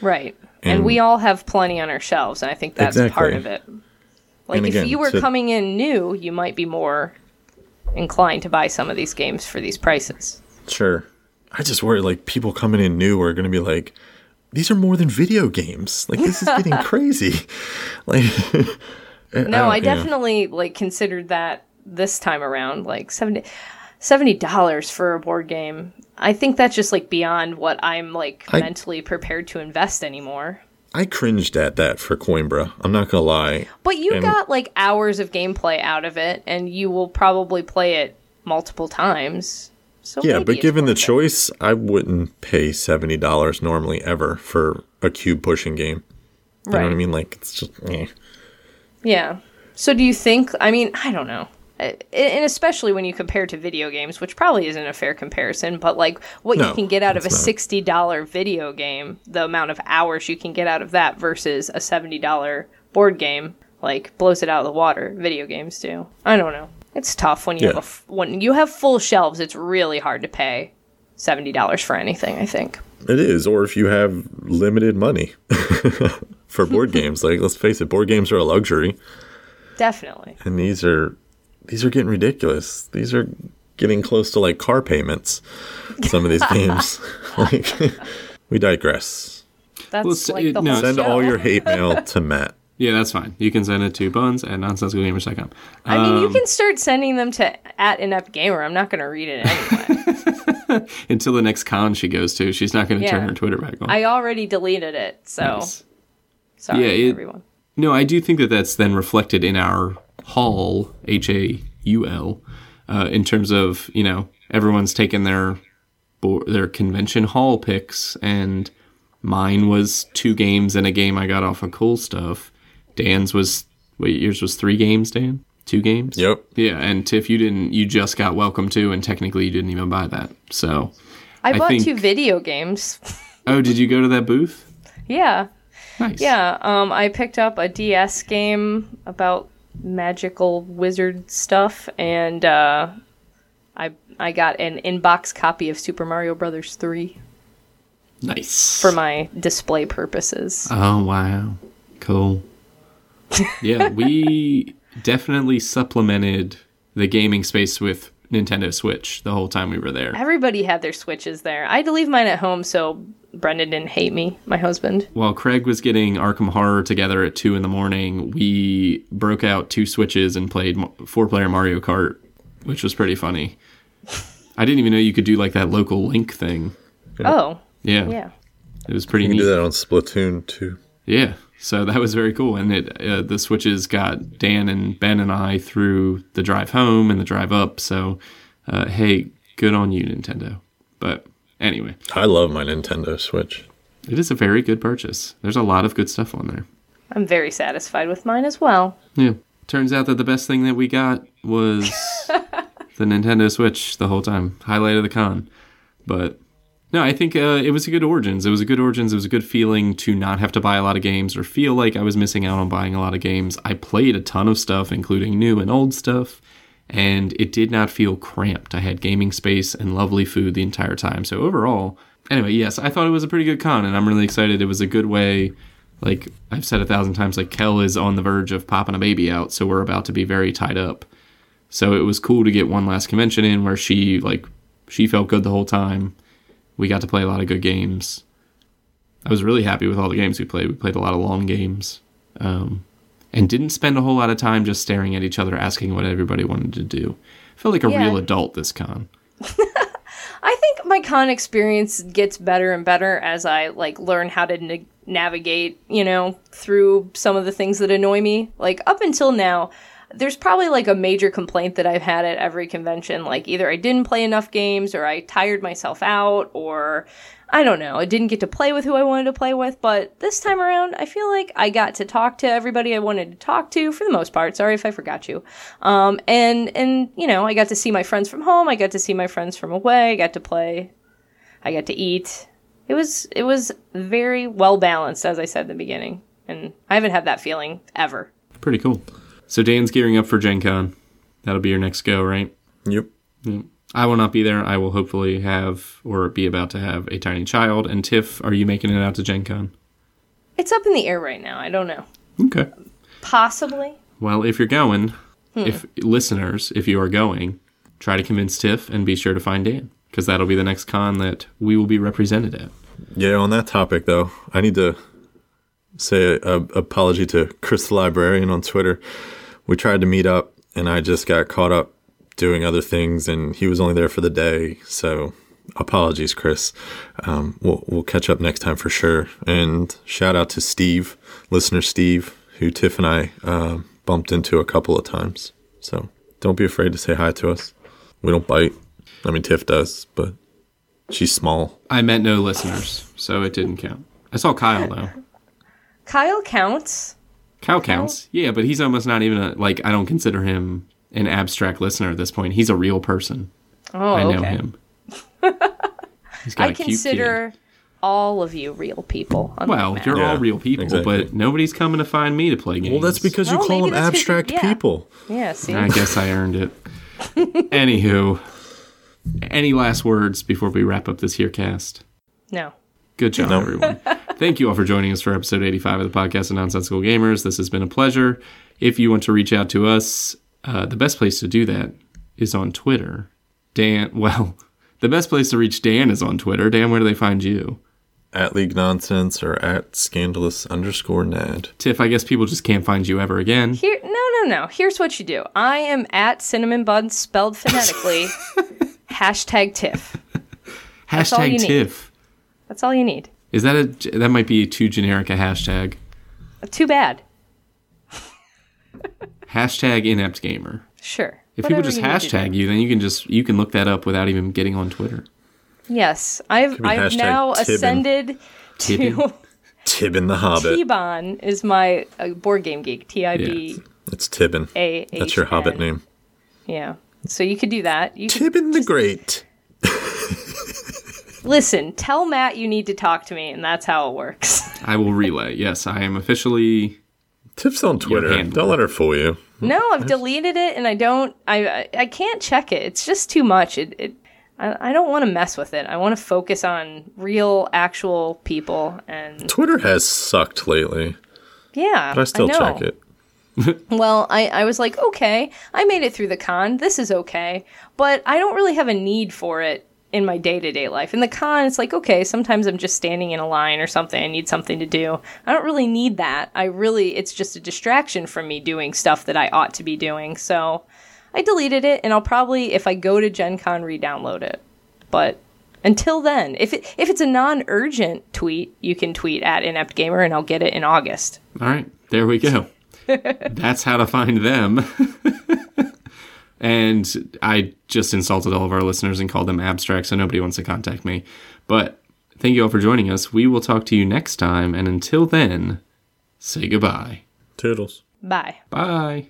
Right. And, And- we all have plenty on our shelves, and I think that's part of it. Like And if you were to- coming in new, you might be more inclined to buy some of these games for these prices. Sure. I just worry like people coming in new are gonna be like, these are more than video games. Like this is getting crazy. Like No, don't- I, yeah. definitely like considered that this time around, like 70 dollars for a board game. I think that's just like beyond what I'm like I- mentally prepared to invest anymore. I cringed at that for Coimbra. I'm not gonna lie. But you And- got like hours of gameplay out of it, and you will probably play it multiple times. So Yeah, but given the choice, I wouldn't pay seventy dollars normally ever for a cube pushing game. You know what I mean? Like it's just eh. Yeah. So do you think? I mean, I don't know. And especially when you compare to video games, which probably isn't a fair comparison, but like what you can get out of a sixty dollar video game, the amount of hours you can get out of that versus a seventy dollar board game, like blows it out of the water. Video games do. I don't know. It's tough when you have Yeah. a f- when you have full shelves. It's really hard to pay seventy dollars for anything. I think. It is, or if you have limited money for board games. Like let's face it, board games are a luxury, Definitely. and these are these are getting ridiculous. These are getting close to like car payments. Some of these games. like we digress. That's Well, like it- the no, whole Send show. all your hate mail to Matt. Yeah, that's fine. You can send it to buns at nonsensicalgamers.com. I mean, Um, you can start sending them to at inept gamer. I'm not going to read it anyway. until the next con she goes to. She's not going to Yeah. turn her Twitter back on. I already deleted it, so Nice. sorry, Yeah, it- everyone. No, I do think that that's then reflected in our hall, H A U L, uh, in terms of you know everyone's taken their bo- their convention hall picks, and mine was two games and a game I got off of Cool Stuff. Dan's was wait, yours was three games, Dan, two games. Yep. Yeah, and Tiff, you didn't. You just got Welcome to, and technically you didn't even buy that. So, I I bought think- two video games. oh, did you go to that booth? yeah, Nice. yeah. Um, I picked up a DS game about magical wizard stuff, and uh, I I got an inbox copy of Super Mario Brothers three Nice. for my display purposes. Oh wow, cool. Yeah, we definitely supplemented the gaming space with Nintendo Switch the whole time we were there. Everybody had their switches there. I had to leave mine at home so Brendan didn't hate me, my husband. While Craig was getting Arkham Horror together at two in the morning, we broke out two Switches and played four-player Mario Kart, which was pretty funny. I didn't even know you could do like that local link thing. Oh, Yeah, yeah. it was pretty You can neat. do that on Splatoon too. Yeah, so that was very cool, and it uh, the switches got Dan and Ben and I through the drive home and the drive up. So, uh, hey, good on you, Nintendo. But Anyway, I love my Nintendo Switch. it is a very good purchase. There's a lot of good stuff on there. I'm very satisfied with mine as well. Yeah. Turns out that the best thing that we got was the Nintendo Switch the whole time. Highlight of the con. But no, I think uh, it was a good Origins. It was a good Origins. It was a good feeling to not have to buy a lot of games or feel like I was missing out on buying a lot of games. I played a ton of stuff, including new and old stuff, and it did not feel cramped. I had gaming space and lovely food the entire time. So overall, anyway, yes, I thought it was a pretty good con, and I'm really excited. It was a good way. Like I've said a thousand times, like Kel is on the verge of popping a baby out, so we're about to be very tied up. So it was cool to get one last convention in where she like she felt good the whole time. We got to play a lot of good games. I was really happy with all the games we played. We played a lot of long games, um, and didn't spend a whole lot of time just staring at each other, asking what everybody wanted to do. I felt like a Yeah. real adult this con. I think my con experience gets better and better as I like learn how to na- navigate, you know, through some of the things that annoy me. Like up until now, there's probably like a major complaint that I've had at every convention. Like either I didn't play enough games, or I tired myself out, or I don't know, I didn't get to play with who I wanted to play with. But this time around, I feel like I got to talk to everybody I wanted to talk to for the most part. Sorry if I forgot you. Um, and and you know, I got to see my friends from home. I got to see my friends from away. I got to play. I got to eat. It was it was very well balanced, as I said in the beginning, and I haven't had that feeling ever. Pretty cool. So Dan's gearing up for Gen Con. That'll be your next go, right? Yep. I will not be there. I will hopefully have or be about to have a tiny child. And Tiff, are you making it out to Gen Con? It's up in the air right now. I don't know. Okay. Possibly. Well, if you're going, Hmm. if listeners, if you are going, try to convince Tiff and be sure to find Dan because that'll be the next con that we will be represented at. Yeah, on that topic though, I need to say a, a apology to Chris the librarian on Twitter. We tried to meet up, and I just got caught up doing other things, and he was only there for the day. So, apologies, Chris. Um, we'll we'll catch up next time for sure. And shout out to Steve, listener Steve, who Tiff and I uh, bumped into a couple of times. So don't be afraid to say hi to us. We don't bite. I mean, Tiff does, but she's small. I meant no listeners, so it didn't count. I saw Kyle though. Kyle counts. Kyle counts, yeah, but he's almost not even a like. I don't consider him an abstract listener at this point. He's a real person. Oh, I know okay. him. He's got I a cute consider all of you real people. Well, you're Yeah, all real people, exactly. but nobody's coming to find me to play games. Well, that's because you Well, call them that's 'cause you- abstract yeah. people. yeah. See, I guess I earned it. Anywho, any last words before we wrap up this here cast? no. Good job, No. everyone. Thank you all for joining us for episode 85 of the podcast of Nonsensical Gamers. This has been a pleasure. If you want to reach out to us, uh, the best place to do that is on Twitter. Dan, well, the best place to reach Dan is on Twitter. Dan, where do they find you? At League Nonsense or at Scandalous underscore Nad. Tiff, I guess people just can't find you ever again. Here, no, no, no. Here's what you do. I am at cinnamon buns spelled phonetically. hashtag Tiff. Hashtag Tiff. need. Tiff. That's all you need. Is that a that might be too generic a hashtag? Too bad. Hashtag inept gamer. Sure. If people just you need to do. hashtag you, then you can just you can look that up without even getting on Twitter. Yes, I've I've now Tibbin. ascended Tibbin? to Tibbin the Hobbit. T-Bon is my uh, board game geek. T I B It's Tibbin. A H. That's your Hobbit name. Yeah. So you could do that. You could, Tibbin the Great. Listen. Tell Matt you need to talk to me, and that's how it works. I will relay. Yes, I am officially Tiff's on Twitter. Don't let her fool you. no, I've deleted it, and I don't. I I, I can't check it. It's just too much. It. it I, I don't want to mess with it. I want to focus on real, actual people, and Twitter has sucked lately, yeah. but I still know. check it. Well, I, I was like, okay, I made it through the con. This is okay. But I don't really have a need for it in my day to day life. In the con, it's like, okay, sometimes I'm just standing in a line or something. I need something to do. I don't really need that. I really, it's just a distraction from me doing stuff that I ought to be doing. So I deleted it, and I'll probably, if I go to Gen Con, re download it. But until then, if, it, if it's a non urgent tweet, you can tweet at Inept Gamer, and I'll get it in August. All right, there we go. That's how to find them. And I just insulted all of our listeners and called them abstract, so nobody wants to contact me. But thank you all for joining us. We will talk to you next time. And until then, say goodbye. Toodles. Bye. Bye.